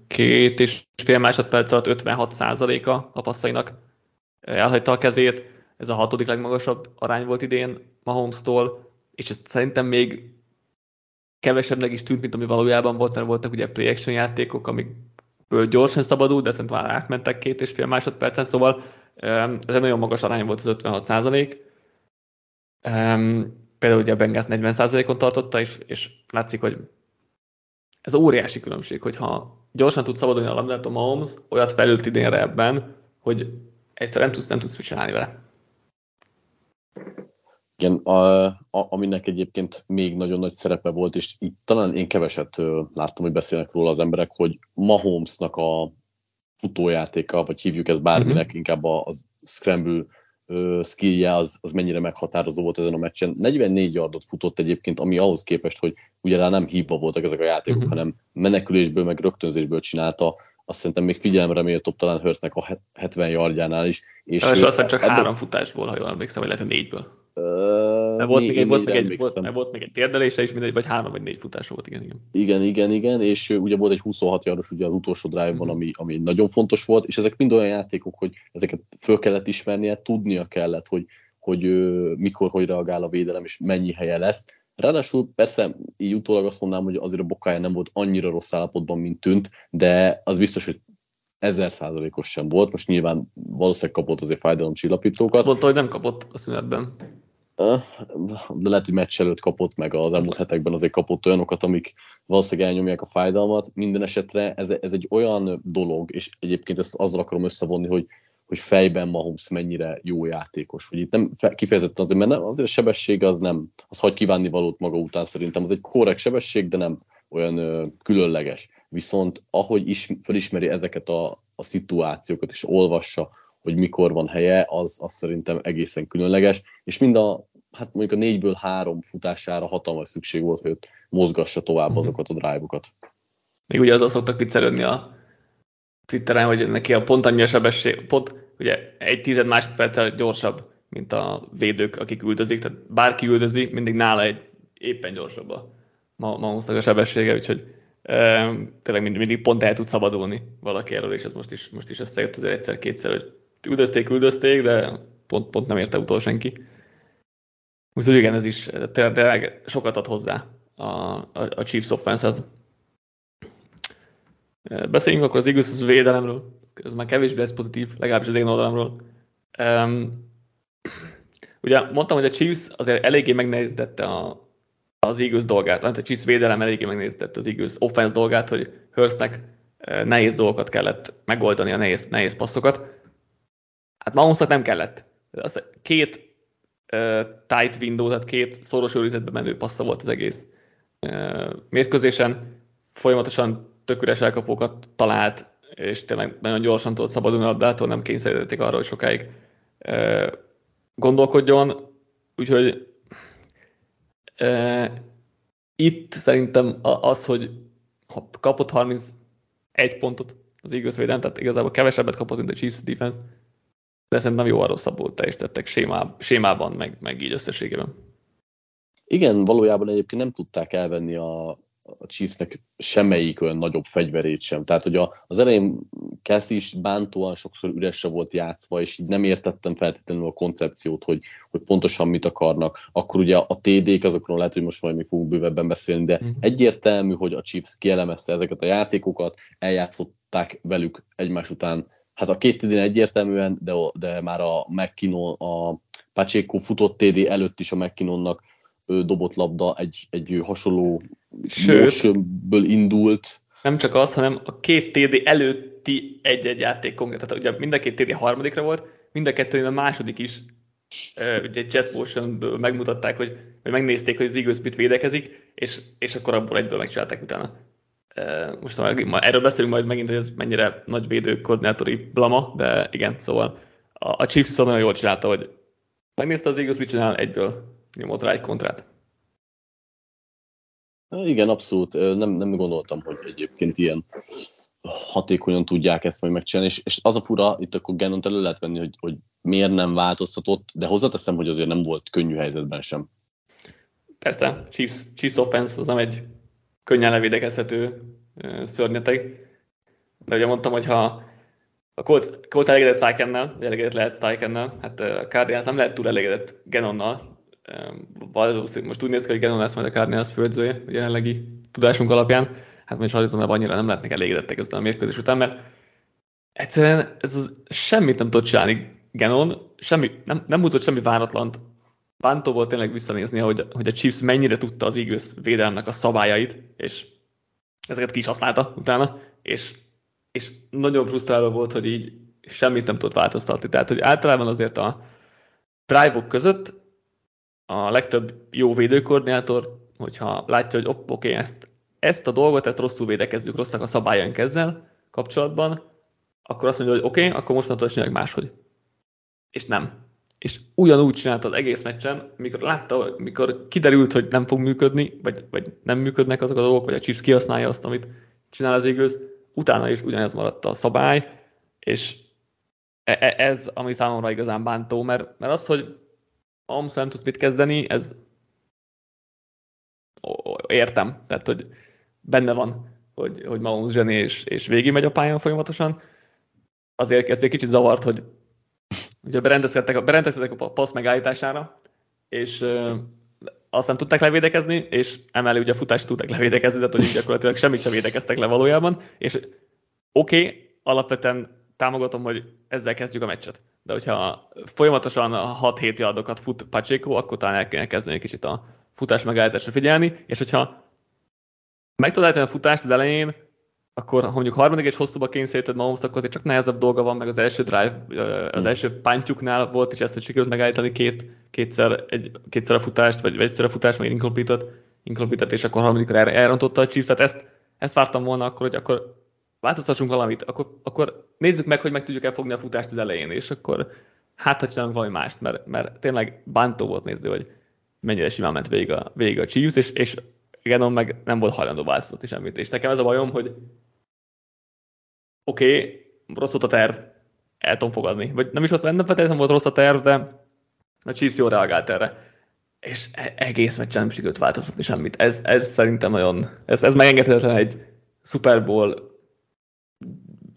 két és fél másodperc alatt 56%-a a passzainak elhagyta a kezét, ez a hatodik legmagasabb arány volt idén Mahomes-tól, és ez szerintem még kevesebbnek is tűnt, mint ami valójában volt, mert voltak ugye play játékok, amikből gyorsan szabadult, de szerintem már átmentek két és fél másodpercen, szóval ez egy nagyon magas arány volt az 56 százalék. Például ugye a Bengals 40 százalékon tartotta, és, és látszik, hogy ez óriási különbség, hogyha gyorsan tud szabadulni a labdát a Mahomes, olyat felült idénre ebben, hogy egyszerűen nem tudsz, nem tudsz mit csinálni vele. Igen, a, a, aminek egyébként még nagyon nagy szerepe volt, és itt talán én keveset láttam, hogy beszélnek róla az emberek, hogy Mahomesnak a futójátéka, vagy hívjuk ezt bárminek, uh-huh. inkább a, a scramble skillje az, az mennyire meghatározó volt ezen a meccsen. 44 yardot futott egyébként, ami ahhoz képest, hogy ugye rá nem hívva voltak ezek a játékok, uh-huh. hanem menekülésből, meg rögtönzésből csinálta, azt szerintem még figyelemre méltóbb talán Hörsznek a 70 yardjánál is. És, és azt hiszem csak ebből... három futásból, ha jól emlékszem, vagy lehet, hogy négyből. Uh, volt, még egy, volt, még egy, volt, volt még egy térdelése is, mindegy, vagy három vagy négy futás volt, igen, igen. Igen, igen, igen, és ugye volt egy 26 yardos ugye az utolsó drive-ban, uh-huh. ami, ami nagyon fontos volt, és ezek mind olyan játékok, hogy ezeket föl kellett ismernie, tudnia kellett, hogy, hogy mikor, hogy reagál a védelem, és mennyi helye lesz. Ráadásul persze így utólag azt mondanám, hogy azért a bokája nem volt annyira rossz állapotban, mint tűnt, de az biztos, hogy ezer százalékos sem volt. Most nyilván valószínűleg kapott azért fájdalomcsillapítókat. Azt mondta, hogy nem kapott a szünetben. De lehet, hogy meccs előtt kapott, meg az elmúlt hetekben azért kapott olyanokat, amik valószínűleg elnyomják a fájdalmat. Minden esetre ez, ez egy olyan dolog, és egyébként ezt azzal akarom összevonni, hogy hogy fejben Mahomes mennyire jó játékos. Hogy itt nem kifejezetten azért, mert nem, azért a sebesség az nem, az hagy kívánni valót maga után szerintem, az egy korrekt sebesség, de nem olyan ö, különleges. Viszont ahogy is, felismeri ezeket a, a szituációkat, és olvassa, hogy mikor van helye, az, az szerintem egészen különleges, és mind a, hát mondjuk a négyből három futására hatalmas szükség volt, hogy ott mozgassa tovább mhm. azokat a drive-okat. Még ugye az szoktak viccelődni a Twitteren, hogy neki a pont annyi a sebesség, pont ugye egy tized másodperccel gyorsabb, mint a védők, akik üldözik, tehát bárki üldözi, mindig nála egy éppen gyorsabb a ma, a sebessége, úgyhogy tényleg mindig, pont el tud szabadulni valaki elől, és ez most is, most is összejött azért egyszer-kétszer, hogy üldözték, üldözték, de pont, pont nem érte utol senki. Úgyhogy igen, ez is tényleg sokat ad hozzá a, a, a Chiefs offense-hez. Beszéljünk akkor az Eagles védelemről. Ez már kevésbé lesz pozitív, legalábbis az én oldalamról. Um, ugye mondtam, hogy a Chiefs azért eléggé megnehezítette a, az Eagles dolgát, a Chiefs védelem eléggé megnéztett az Eagles offense dolgát, hogy Hurstnek eh, nehéz dolgokat kellett megoldani, a nehéz, nehéz passzokat. Hát Mahomesnak nem kellett. Az két uh, tight window, tehát két szoros őrizetbe menő passza volt az egész uh, mérkőzésen. Folyamatosan tök üres elkapókat talált, és tényleg nagyon gyorsan tudott szabadulni a labdától, nem kényszerítették arra, hogy sokáig uh, gondolkodjon. Úgyhogy itt szerintem az, hogy kapott 31 pontot az Eagles védelem, tehát igazából kevesebbet kapott, mint a Chiefs defense, de szerintem jó a rosszabbul teljesítettek sémá, sémában, meg, meg így összességében. Igen, valójában egyébként nem tudták elvenni a, a Chiefsnek semmelyik olyan nagyobb fegyverét sem. Tehát, hogy a, az elején Kesz is bántóan sokszor üresre volt játszva, és így nem értettem feltétlenül a koncepciót, hogy, hogy pontosan mit akarnak. Akkor ugye a TD-k, azokról lehet, hogy most majd mi fogunk bővebben beszélni, de uh-huh. egyértelmű, hogy a Chiefs kielemezte ezeket a játékokat, eljátszották velük egymás után. Hát a két TD egyértelműen, de, de már a McKinnon, a Pacheco futott TD előtt is a McKinnonnak dobott labda egy, egy hasonló motionből indult. Nem csak az, hanem a két TD előtti egy-egy játék konkrét. Tehát ugye mind a két TD harmadikra volt, mind a kettő a második is ugye jet motion megmutatták, hogy, hogy megnézték, hogy az Eagles mit védekezik, és, és akkor abból egyből megcsinálták utána. Most ma, erről beszélünk majd megint, hogy ez mennyire nagy védő koordinátori blama, de igen, szóval a, a Chiefs viszont nagyon jól csinálta, hogy megnézte az Eagles mit csinál, egyből nyomott rá egy kontrát. Igen, abszolút. Nem, nem gondoltam, hogy egyébként ilyen hatékonyan tudják ezt majd megcsinálni, és, és az a fura, itt akkor Gennont elő lehet venni, hogy, hogy miért nem változtatott, de hozzáteszem, hogy azért nem volt könnyű helyzetben sem. Persze, Chiefs, Chiefs offense az nem egy könnyen levédekezhető szörnyeteg, de ugye mondtam, hogy ha a Colts, Colts elégedett Steichennel, vagy elégedett lehet Steichennel, hát a Cardinals nem lehet túl elégedett Genonnal, valószínűleg most úgy néz ki, hogy Genon lesz majd a Cardinals főedzője, a jelenlegi tudásunk alapján. Hát most Arizona annyira nem lehetnek elégedettek ezzel a mérkőzés után, mert egyszerűen ez az, semmit nem tudott csinálni Genon, semmi, nem, nem mutat semmi váratlant. Bántó volt tényleg visszanézni, hogy, hogy a Chiefs mennyire tudta az Eagles védelemnek a szabályait, és ezeket ki is használta utána, és, és nagyon frusztráló volt, hogy így semmit nem tudott változtatni. Tehát, hogy általában azért a drive között a legtöbb jó védőkoordinátor, hogyha látja, hogy oké, okay, ezt, ezt a dolgot, ezt rosszul védekezzük, rosszak a szabályaink ezzel kapcsolatban, akkor azt mondja, hogy oké, okay, akkor mostantól csinálják máshogy. És nem. És ugyanúgy csinálta az egész meccsen, mikor látta, mikor kiderült, hogy nem fog működni, vagy, vagy nem működnek azok a dolgok, vagy a Chiefs kihasználja azt, amit csinál az Eagles, utána is ugyanez maradt a szabály, és e, e, ez, ami számomra igazán bántó, mert, mert az, hogy Mahomes nem tudsz mit kezdeni, ez értem, tehát hogy benne van, hogy, hogy Mahomes zseni és, és végig megy a pályán folyamatosan. Azért ez egy kicsit zavart, hogy ugye berendezkedtek, berendezkedtek a passz megállítására, és azt nem tudták levédekezni, és emellé ugye a futást tudták levédekezni, tehát hogy gyakorlatilag semmit sem védekeztek le valójában, és oké, okay, alapvetően támogatom, hogy ezzel kezdjük a meccset. De hogyha folyamatosan 6-7 yardokat fut Pacheco, akkor talán el kéne kezdeni egy kicsit a futás megállításra figyelni, és hogyha meg tudod a futást az elején, akkor ha mondjuk harmadik és hosszúba kényszeríted Mahomes, akkor azért csak nehezebb dolga van, meg az első drive, az hmm. első pántjuknál volt is ez, hogy sikerült megállítani két, kétszer, egy, kétszer a futást, vagy egyszer a futást, meg incomplete és akkor harmadikra elrontotta a Chiefs, tehát ezt, ezt vártam volna akkor, hogy akkor változtassunk valamit, akkor, akkor nézzük meg, hogy meg tudjuk elfogni a futást az elején, és akkor hát, ha csinálunk valami mást, mert, mert tényleg bántó volt nézni, hogy mennyire simán ment végig a, végig a Chiefs, és, és Genon meg nem volt hajlandó változtatni semmit. És nekem ez a bajom, hogy oké, okay, rossz volt a terv, el tudom fogadni. Vagy nem is volt, nem feltétlenül volt rossz a terv, de a Chiefs jól reagált erre. És e, egész meccsen nem sikerült változtatni semmit. Ez, ez szerintem nagyon, ez, ez megengedhetetlen egy Super Bowl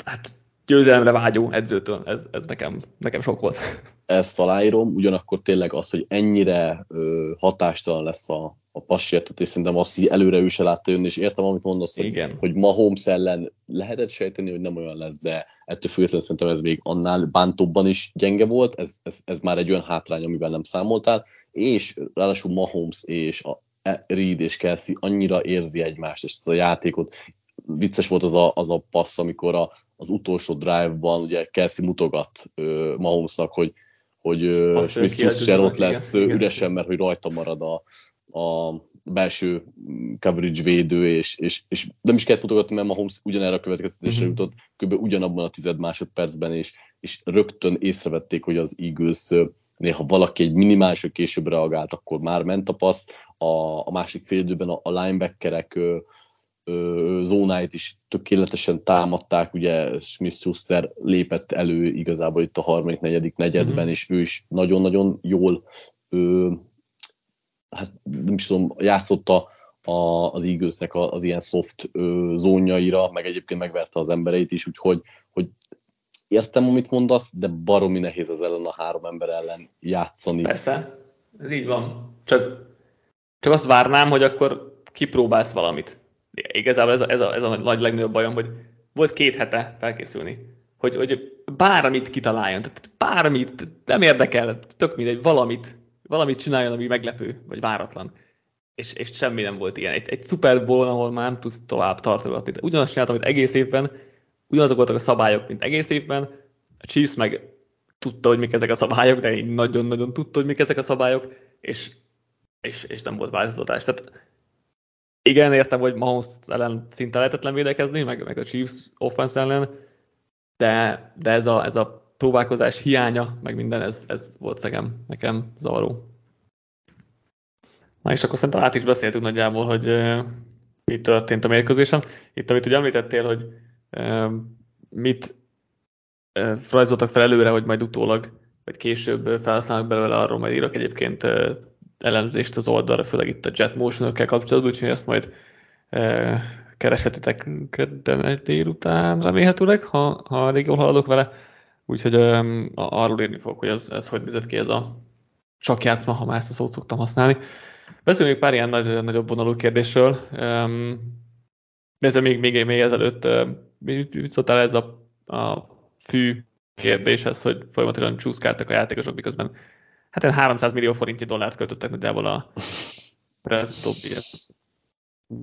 hát győzelemre vágyó edzőtől. Ez, ez nekem, nekem sok volt. Ezt aláírom, ugyanakkor tényleg az, hogy ennyire ö, hatástalan lesz a, a passértetés, szerintem azt így előre ő se látta jönni, és értem, amit mondasz, hogy, Igen. hogy Mahomes ellen lehetett sejteni, hogy nem olyan lesz, de ettől függetlenül szerintem ez még annál bántóbban is gyenge volt, ez, ez, ez már egy olyan hátrány, amivel nem számoltál, és ráadásul Mahomes és a Reed és Kelsey annyira érzi egymást, és ez a játékot, vicces volt az a, az a passz, amikor a, az utolsó drive-ban ugye Kelsey mutogat uh, Mahomesnak, hogy, hogy uh, Smith ott lesz igen, üresen, mert hogy rajta marad a, a belső coverage védő, és, és, és nem is kellett mutogatni, mert Mahomes ugyanerre a következtetésre mm-hmm. jutott, kb. ugyanabban a tized másodpercben, és, és rögtön észrevették, hogy az Eagles néha valaki egy minimálisra később reagált, akkor már ment a passz, a, a másik fél időben a, a linebackerek zónáit is tökéletesen támadták, ugye Smith Schuster lépett elő igazából itt a harmadik, negyedik negyedben, mm-hmm. és ő is nagyon-nagyon jól ö, hát nem is tudom, játszotta a, az Eaglesnek az ilyen soft ö, zónjaira, meg egyébként megverte az embereit is, úgyhogy hogy értem, amit mondasz, de baromi nehéz az ellen a három ember ellen játszani. Persze, ez így van. Csak, csak azt várnám, hogy akkor kipróbálsz valamit. Igazából ez a, ez a, ez a nagy legnagyobb bajom, hogy volt két hete felkészülni. Hogy, hogy bármit kitaláljon, tehát bármit, nem érdekel, tök mindegy, valamit, valamit csináljon, ami meglepő, vagy váratlan. És, és semmi nem volt ilyen. Egy, egy Super Bowl, ahol már nem tudsz tovább tartogatni. Ugyanazt csináltam, amit egész évben, ugyanazok voltak a szabályok, mint egész évben. A Chiefs meg tudta, hogy mik ezek a szabályok, de én nagyon-nagyon tudta, hogy mik ezek a szabályok, és, és, és nem volt változtatás. Tehát igen, értem, hogy Mahomes ellen szinte lehetetlen védekezni, meg, meg a Chiefs offense ellen, de, de ez, a, ez a próbálkozás hiánya, meg minden, ez, ez volt szegem nekem zavaró. Na és akkor szerintem át is beszéltünk nagyjából, hogy uh, mi történt a mérkőzésen. Itt, amit ugye említettél, hogy uh, mit uh, rajzoltak fel előre, hogy majd utólag, vagy később felhasználnak belőle, arról majd írok egyébként elemzést az oldalra, főleg itt a jet motion kapcsolatban, úgyhogy ezt majd uh, kereshetitek kedden délután remélhetőleg, ha, ha elég jól haladok vele. Úgyhogy um, arról írni fogok, hogy ez, ez hogy nézett ki ez a sakjátszma, ha már ezt a szót szoktam használni. Beszéljünk pár ilyen nagy, nagyobb vonalú kérdésről. Um, ez még, még, még ezelőtt uh, mit szóltál ez a, a fű kérdéshez, hogy folyamatosan csúszkáltak a játékosok, miközben hát 300 millió forintnyi dollárt költöttek nagyjából a prezentóbbi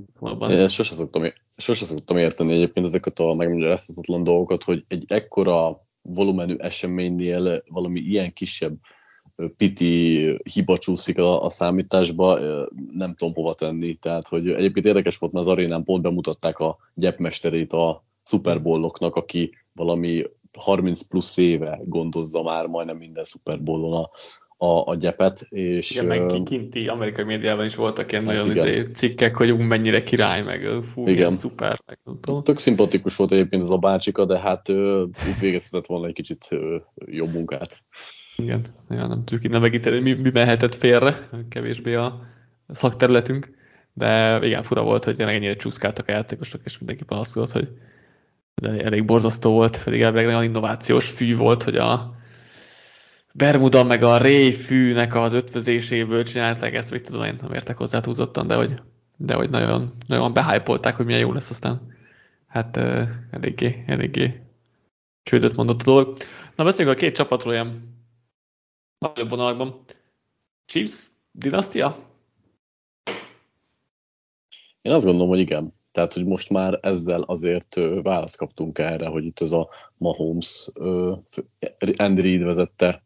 Szóval sose szoktam, sose szoktam érteni egyébként ezeket a megmagyarázhatatlan dolgokat, hogy egy ekkora volumenű eseménynél valami ilyen kisebb piti hiba csúszik a, a számításba, nem tudom hova tenni. Tehát, hogy egyébként érdekes volt, mert az arénán pont bemutatták a gyepmesterét a Super aki valami 30 plusz éve gondozza már majdnem minden Super a, a, a gyepet. És, igen, meg kinti amerikai médiában is voltak ilyen hát nagyon izé cikkek, hogy mennyire király, meg fú, igen. szuper, meg nem tudom. Tök szimpatikus volt egyébként ez a bácsika, de hát uh, itt végezhetett volna egy kicsit uh, jobb munkát. Igen, ezt nagyon nem tudjuk innen megítélni, mi, mi mehetett félre, kevésbé a szakterületünk, de igen, fura volt, hogy ennyire csúszkáltak a játékosok, és mindenki panaszkodott, hogy ez elég borzasztó volt, pedig elvileg nagyon innovációs fű volt, hogy a Bermuda meg a Ray fűnek az ötvözéséből csinálták ezt, mit tudom én, nem értek hozzá túlzottan, de hogy, de hogy nagyon, nagyon behájpolták, hogy milyen jó lesz aztán. Hát uh, eléggé, eléggé csődöt mondott a dolog. Na beszéljünk a két csapatról ilyen nagyobb vonalakban. Chiefs dinasztia? Én azt gondolom, hogy igen. Tehát, hogy most már ezzel azért választ kaptunk erre, hogy itt ez a Mahomes, Andy Reid vezette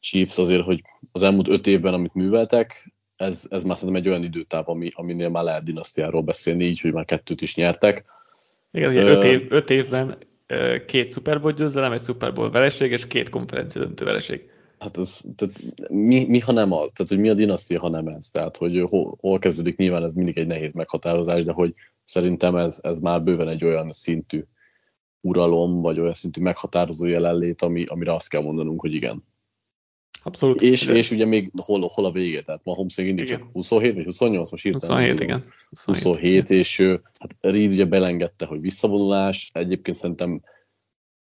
Chiefs azért, hogy az elmúlt öt évben, amit műveltek, ez, ez már szerintem egy olyan időtáv, ami, aminél már lehet dinasztiáról beszélni, így, hogy már kettőt is nyertek. Igen, uh, öt, év, öt évben két Super Bowl győzelem, egy Super Bowl vereség és két konferencia döntő vereség. Hát ez, tehát mi, mi, ha nem az? Tehát, hogy mi a dinasztia, ha nem ez? Tehát, hogy hol, hol kezdődik, nyilván ez mindig egy nehéz meghatározás, de hogy szerintem ez, ez már bőven egy olyan szintű uralom, vagy olyan szintű meghatározó jelenlét, ami, amire azt kell mondanunk, hogy igen. Abszolút. És, és ugye még hol, hol a vége, tehát ma Holmes még mindig csak 27 vagy 28, most írtam. 27, igen. 27, 27 igen. és hát Reed ugye belengedte, hogy visszavonulás, egyébként szerintem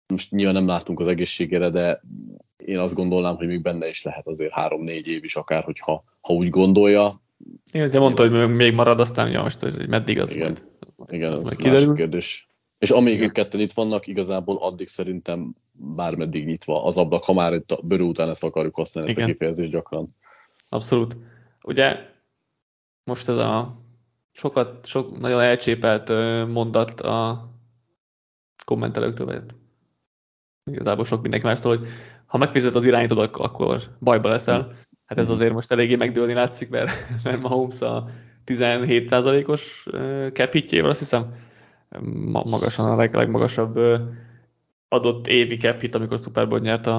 most nyilván nem látunk az egészségére, de én azt gondolnám, hogy még benne is lehet azért három-négy év is akár, hogyha ha úgy gondolja. Igen, te mondta, hogy még marad, aztán ja, most hogy meddig az Igen, majd, igen az, az majd kérdés. És amíg ők ketten itt vannak, igazából addig szerintem bármeddig nyitva az ablak, ha már itt a bőrű után ezt akarjuk használni, ezt a kifejezést gyakran. Abszolút. Ugye most ez a sokat, sok nagyon elcsépelt mondat a kommentelőktől, vagy igazából sok mindenki mástól, hogy ha megfizet az irányítod, akkor bajba leszel. Hát ez azért most eléggé megdőlni látszik, mert, mert Mahomes a 17%-os capitjével, azt hiszem, magasan a leg, legmagasabb adott évi cap hit, amikor Super Bowl nyert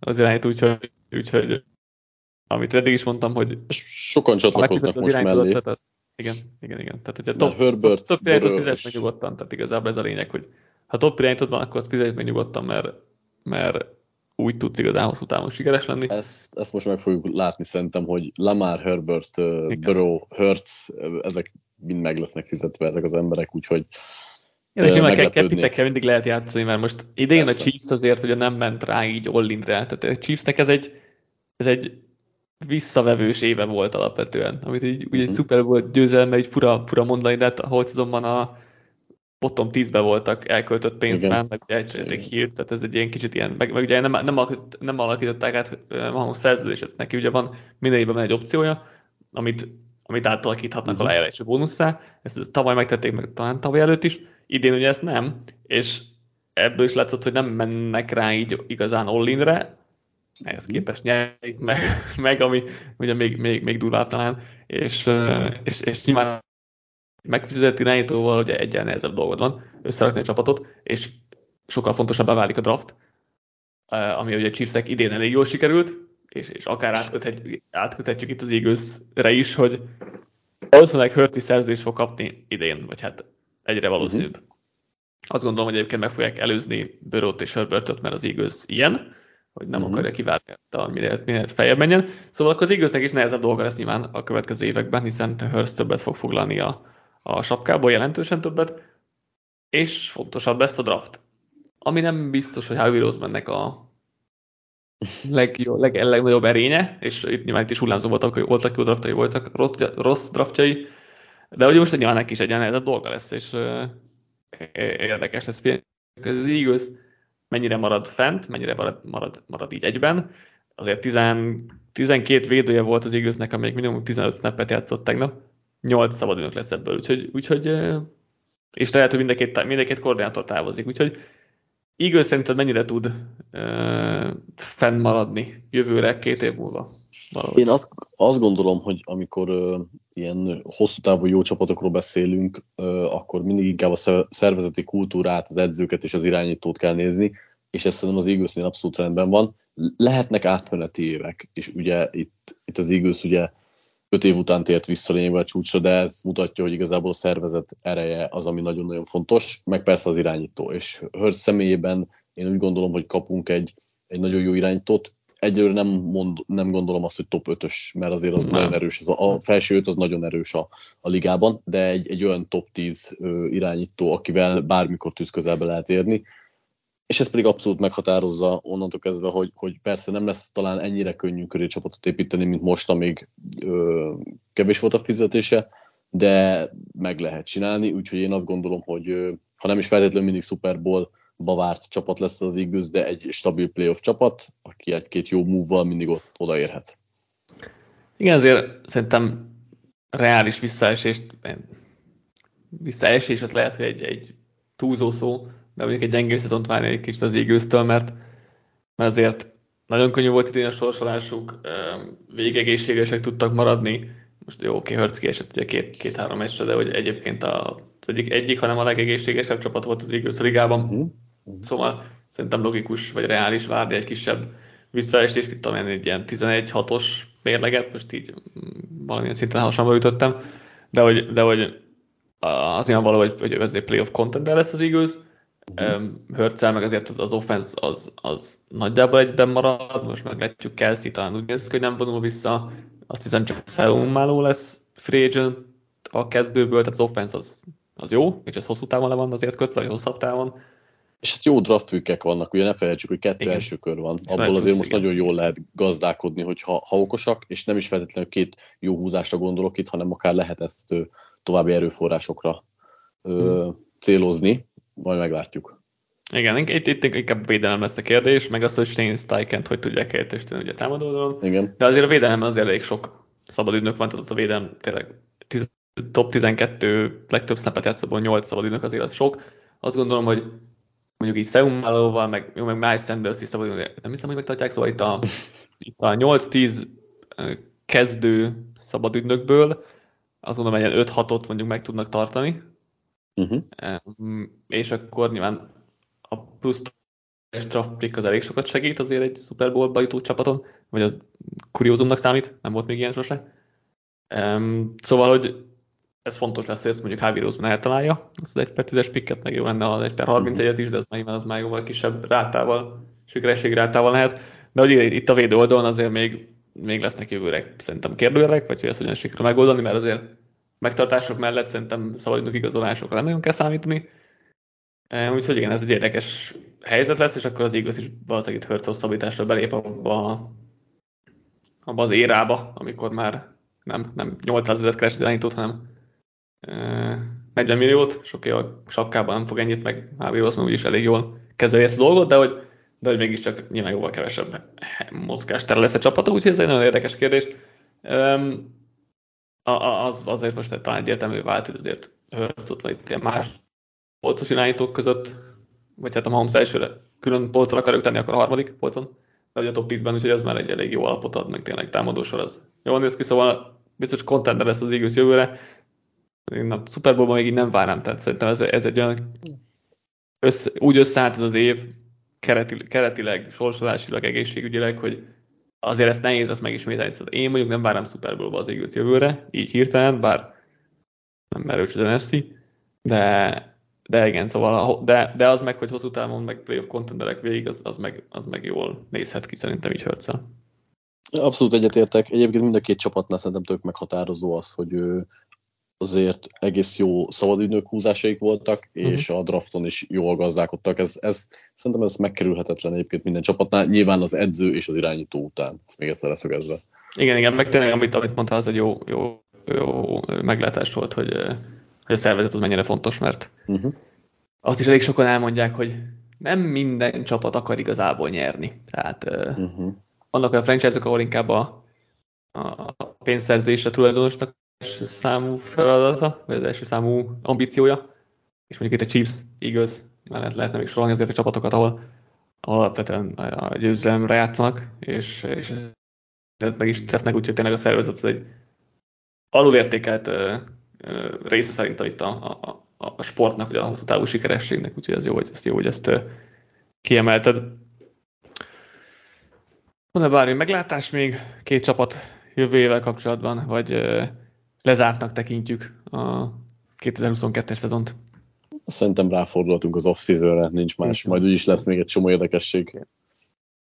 az irányító, úgyhogy, úgyhogy amit eddig is mondtam, hogy sokan csatlakoznak most mellé. Tehát, igen, igen, igen. Tehát, hogyha top, Herbert, top, irányítót fizet meg nyugodtan, tehát igazából ez a lényeg, hogy ha top irányítót van, akkor azt fizet meg nyugodtan, mert, mert úgy tudsz igazán hosszú távon sikeres lenni. Ezt, ezt most meg fogjuk látni szerintem, hogy Lamar, Herbert, Igen. Burrow, Hertz, ezek mind meg lesznek fizetve ezek az emberek, úgyhogy igen, és nyilván kepitekkel mindig lehet játszani, mert most idén Persze. a Chiefs azért ugye nem ment rá így Ollinre, tehát a Chiefsnek ez egy, ez egy visszavevős éve volt alapvetően, amit így, uh-huh. egy mhm. szuper volt győzelme, így fura, fura mondani, de hát a azonban a bottom 10-be voltak elköltött pénzben, meg ugye egy hírt, tehát ez egy ilyen kicsit ilyen, meg, meg ugye nem, nem, alakít, nem alakították át Mahomes szerződéset, neki ugye van minden évben egy opciója, amit, amit átalakíthatnak uh-huh. a lejárási bónuszá, ezt tavaly megtették meg talán tavaly előtt is, idén ugye ezt nem, és ebből is látszott, hogy nem mennek rá így igazán all ehhez képest nyerik meg, meg ami ugye még, még, még durvább talán, és, és, és nyilván megfizetett irányítóval ugye egyen nehezebb dolgod van, összerakni a csapatot, és sokkal fontosabbá válik a draft, ami ugye a Chiefsek idén elég jól sikerült, és, és akár átköthet, átköthetjük itt az igőzre is, hogy valószínűleg Hörti szerződést fog kapni idén, vagy hát egyre valószínűbb. Uh-huh. Azt gondolom, hogy egyébként meg fogják előzni Böröt és Herbertot, mert az igaz ilyen, hogy nem uh-huh. akarja kivárni, minél, minél feljebb menjen. Szóval akkor az igaznak is nehezebb dolga lesz nyilván a következő években, hiszen Hurst többet fog foglalni a, a sapkából, jelentősen többet, és fontosabb lesz a draft. Ami nem biztos, hogy Howie Rosemannek a legjobb, leg, legnagyobb erénye, és itt nyilván itt is hullámzó voltak, hogy voltak jó draftjai, voltak rossz, rossz draftjai, de hogy most nyilván neki is egy nehezebb dolga lesz, és uh, érdekes lesz. Az Eagles mennyire marad fent, mennyire marad, marad, marad így egyben. Azért 10, 12 védője volt az Eaglesnek, amelyik minimum 15 snappet játszott tegnap. 8 szabadulnak lesz ebből, úgyhogy, úgyhogy és lehet, hogy mindekét, mindekét koordinátor távozik, úgyhogy Eagles szerinted mennyire tud uh, fennmaradni jövőre, két év múlva? Valahogy. Én azt, azt gondolom, hogy amikor uh, ilyen hosszú távú jó csapatokról beszélünk, uh, akkor mindig inkább a szervezeti kultúrát, az edzőket és az irányítót kell nézni, és ez szerintem az Eaglesnél abszolút rendben van. Lehetnek átmeneti évek, és ugye itt, itt az Eagles ugye öt év után tért vissza lényegben a csúcsra, de ez mutatja, hogy igazából a szervezet ereje az, ami nagyon-nagyon fontos, meg persze az irányító. És Hörsz személyében én úgy gondolom, hogy kapunk egy, egy nagyon jó irányítót. Egyelőre nem, mond, nem gondolom azt, hogy top 5-ös, mert azért az nem. nagyon erős. Az a, a felső 5 az nagyon erős a, a ligában, de egy, egy olyan top 10 ö, irányító, akivel bármikor tűz közelbe lehet érni és ez pedig abszolút meghatározza onnantól kezdve, hogy, hogy persze nem lesz talán ennyire könnyű köré csapatot építeni, mint most, amíg ö, kevés volt a fizetése, de meg lehet csinálni, úgyhogy én azt gondolom, hogy ö, ha nem is feltétlenül mindig Super Bowl bavárt csapat lesz az Eagles, de egy stabil playoff csapat, aki egy-két jó move mindig ott odaérhet. Igen, azért szerintem reális visszaesést, visszaesés az lehet, hogy egy, egy túlzó szó, de mondjuk egy gyengébb szezont várni egy kicsit az égőztől, mert, mert azért nagyon könnyű volt idén a sorsolásuk, végegészségesek tudtak maradni, most jó, oké, Hertz kiesett ugye két, két-három meccsre, de hogy egyébként az egyik, egyik, hanem a legegészségesebb csapat volt az Eagles ligában. Uh-huh. Szóval szerintem logikus vagy reális várni egy kisebb visszaesés, mint tudom egy ilyen 11-6-os mérleget, most így mm, valamilyen szinten hasonlóan ütöttem, de hogy, de hogy az ilyen való, hogy, hogy ezért playoff contender lesz az Eagles, Uh-huh. Hörcel meg azért az offense az, az nagyjából egyben marad, most meglátjuk Kelsey, talán úgy néz hogy nem vonul vissza, azt hiszem csak Szelumáló lesz free agent a kezdőből, tehát az offense az, az jó, és ez hosszú távon le van azért kötve, vagy hosszabb távon, és hát jó draftpükkek vannak, ugye ne felejtsük, hogy kettő Igen. első kör van. Abból azért most igen. nagyon jól lehet gazdálkodni, hogy ha, ha okosak, és nem is feltétlenül két jó húzásra gondolok itt, hanem akár lehet ezt további erőforrásokra ö, hmm. célozni, majd meglátjuk. Igen, itt, itt inkább védelem lesz a kérdés, meg azt, hogy Shane Steichen hogy tudják helyettesíteni ugye a támadódalon. Igen. De azért a védelem azért elég sok szabad ügynök van, tehát a védelem tényleg tiz, top 12 legtöbb snapet játszóból 8 szabad ügynök azért az sok. Azt gondolom, hogy mondjuk így Seumálóval, meg, jó, meg Miles Sanders is szabad, nem hiszem, hogy megtartják, szóval itt a, itt a 8-10 kezdő szabad ügynökből azt gondolom, hogy 5-6-ot mondjuk meg tudnak tartani, uh-huh. és akkor nyilván a plusz draft pick az elég sokat segít azért egy Super Bowl-ba csapaton, vagy az kuriózumnak számít, nem volt még ilyen sose. Um, szóval, hogy ez fontos lesz, hogy ezt mondjuk Javi Roseman eltalálja, az 1 per 10-es picket, meg jó lenne az 1 per 31-et is, de ez már, az már jóval kisebb rátával, sikerességi rátával lehet. De hogy itt a védő oldalon azért még, még lesznek jövőre szerintem kérdőjelek, vagy hogy ezt hogyan sikerül megoldani, mert azért megtartások mellett szerintem szabadidők igazolásokra nem nagyon kell számítani. Úgyhogy igen, ez egy érdekes helyzet lesz, és akkor az igaz is valószínűleg itt Hertz hosszabbításra belép abba, abba az érába, amikor már nem, nem 800 ezer keres irányítót, hanem 40 milliót, sok a sapkában nem fog ennyit, meg Harvey Osman úgyis elég jól kezeli ezt a dolgot, de hogy, de hogy mégiscsak nyilván jóval kevesebb mozgástere lesz a csapata, úgyhogy ez egy nagyon érdekes kérdés. Az, azért most talán egyértelmű vált, hogy azért Hurtstot vagy itt ilyen más polcos irányítók között, vagy hát a Mahomes elsőre külön polcra akarjuk tenni, akkor a harmadik polcon, de hogy a top 10-ben, úgyhogy ez már egy elég jó alapot ad, meg tényleg támadósor az. Jól néz ki, szóval biztos contender lesz az Eagles jövőre, én a Super Bowl-ban még így nem várám, tehát szerintem ez, ez egy olyan össze, úgy összeállt ez az év keretileg, keretileg, sorsolásilag, egészségügyileg, hogy azért ezt nehéz ezt megismételni. Szóval én mondjuk nem várom Super Bowl-ba az Eagles jövőre, így hirtelen, bár nem erős az NFC, de, de igen, szóval, de, de az meg, hogy hosszú távon meg playoff contenderek végig, az, az, meg, az meg jól nézhet ki szerintem így hurts Abszolút egyetértek. Egyébként mind a két csapatnál szerintem tök meghatározó az, hogy azért egész jó szabadügynök húzásaik voltak, uh-huh. és a drafton is jól gazdálkodtak. Ez, ez, szerintem ez megkerülhetetlen egyébként minden csapatnál, nyilván az edző és az irányító után. Ezt még egyszer leszögezve. Igen, igen, meg tényleg, amit, amit mondtál, az egy jó, jó, jó meglátás volt, hogy, hogy a szervezet az mennyire fontos, mert uh-huh. azt is elég sokan elmondják, hogy nem minden csapat akar igazából nyerni. Tehát uh-huh. vannak olyan franchise-ok, ahol inkább a, a pénzszerzés a tulajdonosnak számú feladata, vagy az első számú ambíciója, és mondjuk itt a Chiefs, Eagles, mellett lehetne még sorolni azért a csapatokat, ahol, ahol alapvetően a győzelemre játszanak, és, és meg is tesznek, úgyhogy tényleg a szervezet egy alulértékelt része szerintem itt a, a, a, sportnak, vagy a hosszú távú sikerességnek, úgyhogy ez jó, hogy ezt, jó, hogy ezt kiemelted. Van-e bármi meglátás még két csapat jövőjével kapcsolatban, vagy lezártnak tekintjük a 2022-es szezont. Szerintem ráfordulhatunk az off-seasonre, nincs más, majd úgyis lesz még egy csomó érdekesség.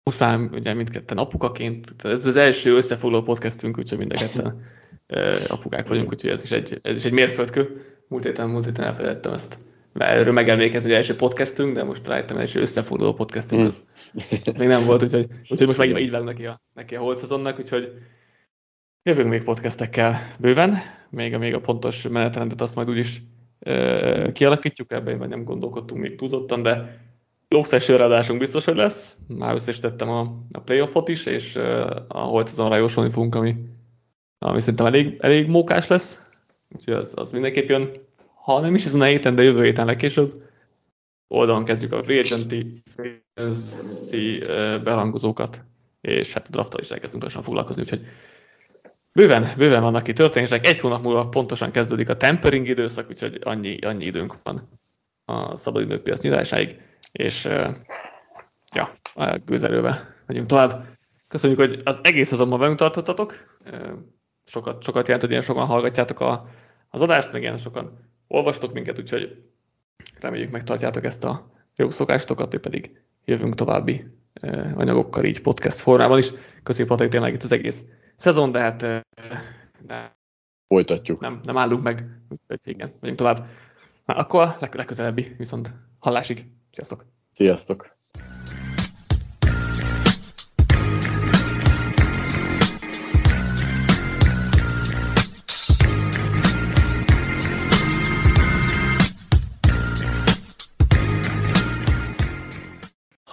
Most már ugye mindketten apukaként, ez az első összefoglaló podcastünk, úgyhogy mind a ketten apukák vagyunk, úgyhogy ez is egy, ez is egy mérföldkő. Múlt héten, múlt héten elfelejtettem ezt. Erről megemlékezni, hogy első podcastünk, de most rájöttem, hogy első összefoglaló podcastünk, az, az még nem volt, úgyhogy, úgyhogy most megint így vágunk neki a, neki a holt szezonnak, úgyhogy Jövünk még podcastekkel bőven, még még a pontos menetrendet azt majd úgyis e, kialakítjuk, ebben majd nem gondolkodtunk még túlzottan, de lókszes adásunk biztos, hogy lesz. Már összesítettem a, a playoffot is, és e, a holt azonra jósolni fogunk, ami, ami szerintem elég, elég mókás lesz. Úgyhogy az, az mindenképp jön, ha nem is ezen a héten, de jövő héten legkésőbb. Oldalon kezdjük a free agency, berangozókat, és hát a drafttal is elkezdünk lassan foglalkozni, úgyhogy Bőven, bőven vannak itt történések. Egy hónap múlva pontosan kezdődik a tempering időszak, úgyhogy annyi, annyi időnk van a szabadidőpiac nyitásáig, és ja, gőzerővel megyünk tovább. Köszönjük, hogy az egész azonban velünk tartottatok. Sokat, sokat jelent, hogy ilyen sokan hallgatjátok a, az adást, meg ilyen sokan olvastok minket, úgyhogy reméljük megtartjátok ezt a jó szokástokat, mi pedig jövünk további anyagokkal így podcast formában is. Köszönjük Patrik tényleg itt az egész szezon, de hát de folytatjuk. Nem, nem állunk meg, úgyhogy igen, megyünk tovább. Na, akkor legközelebbi, viszont hallásig. Sziasztok! Sziasztok!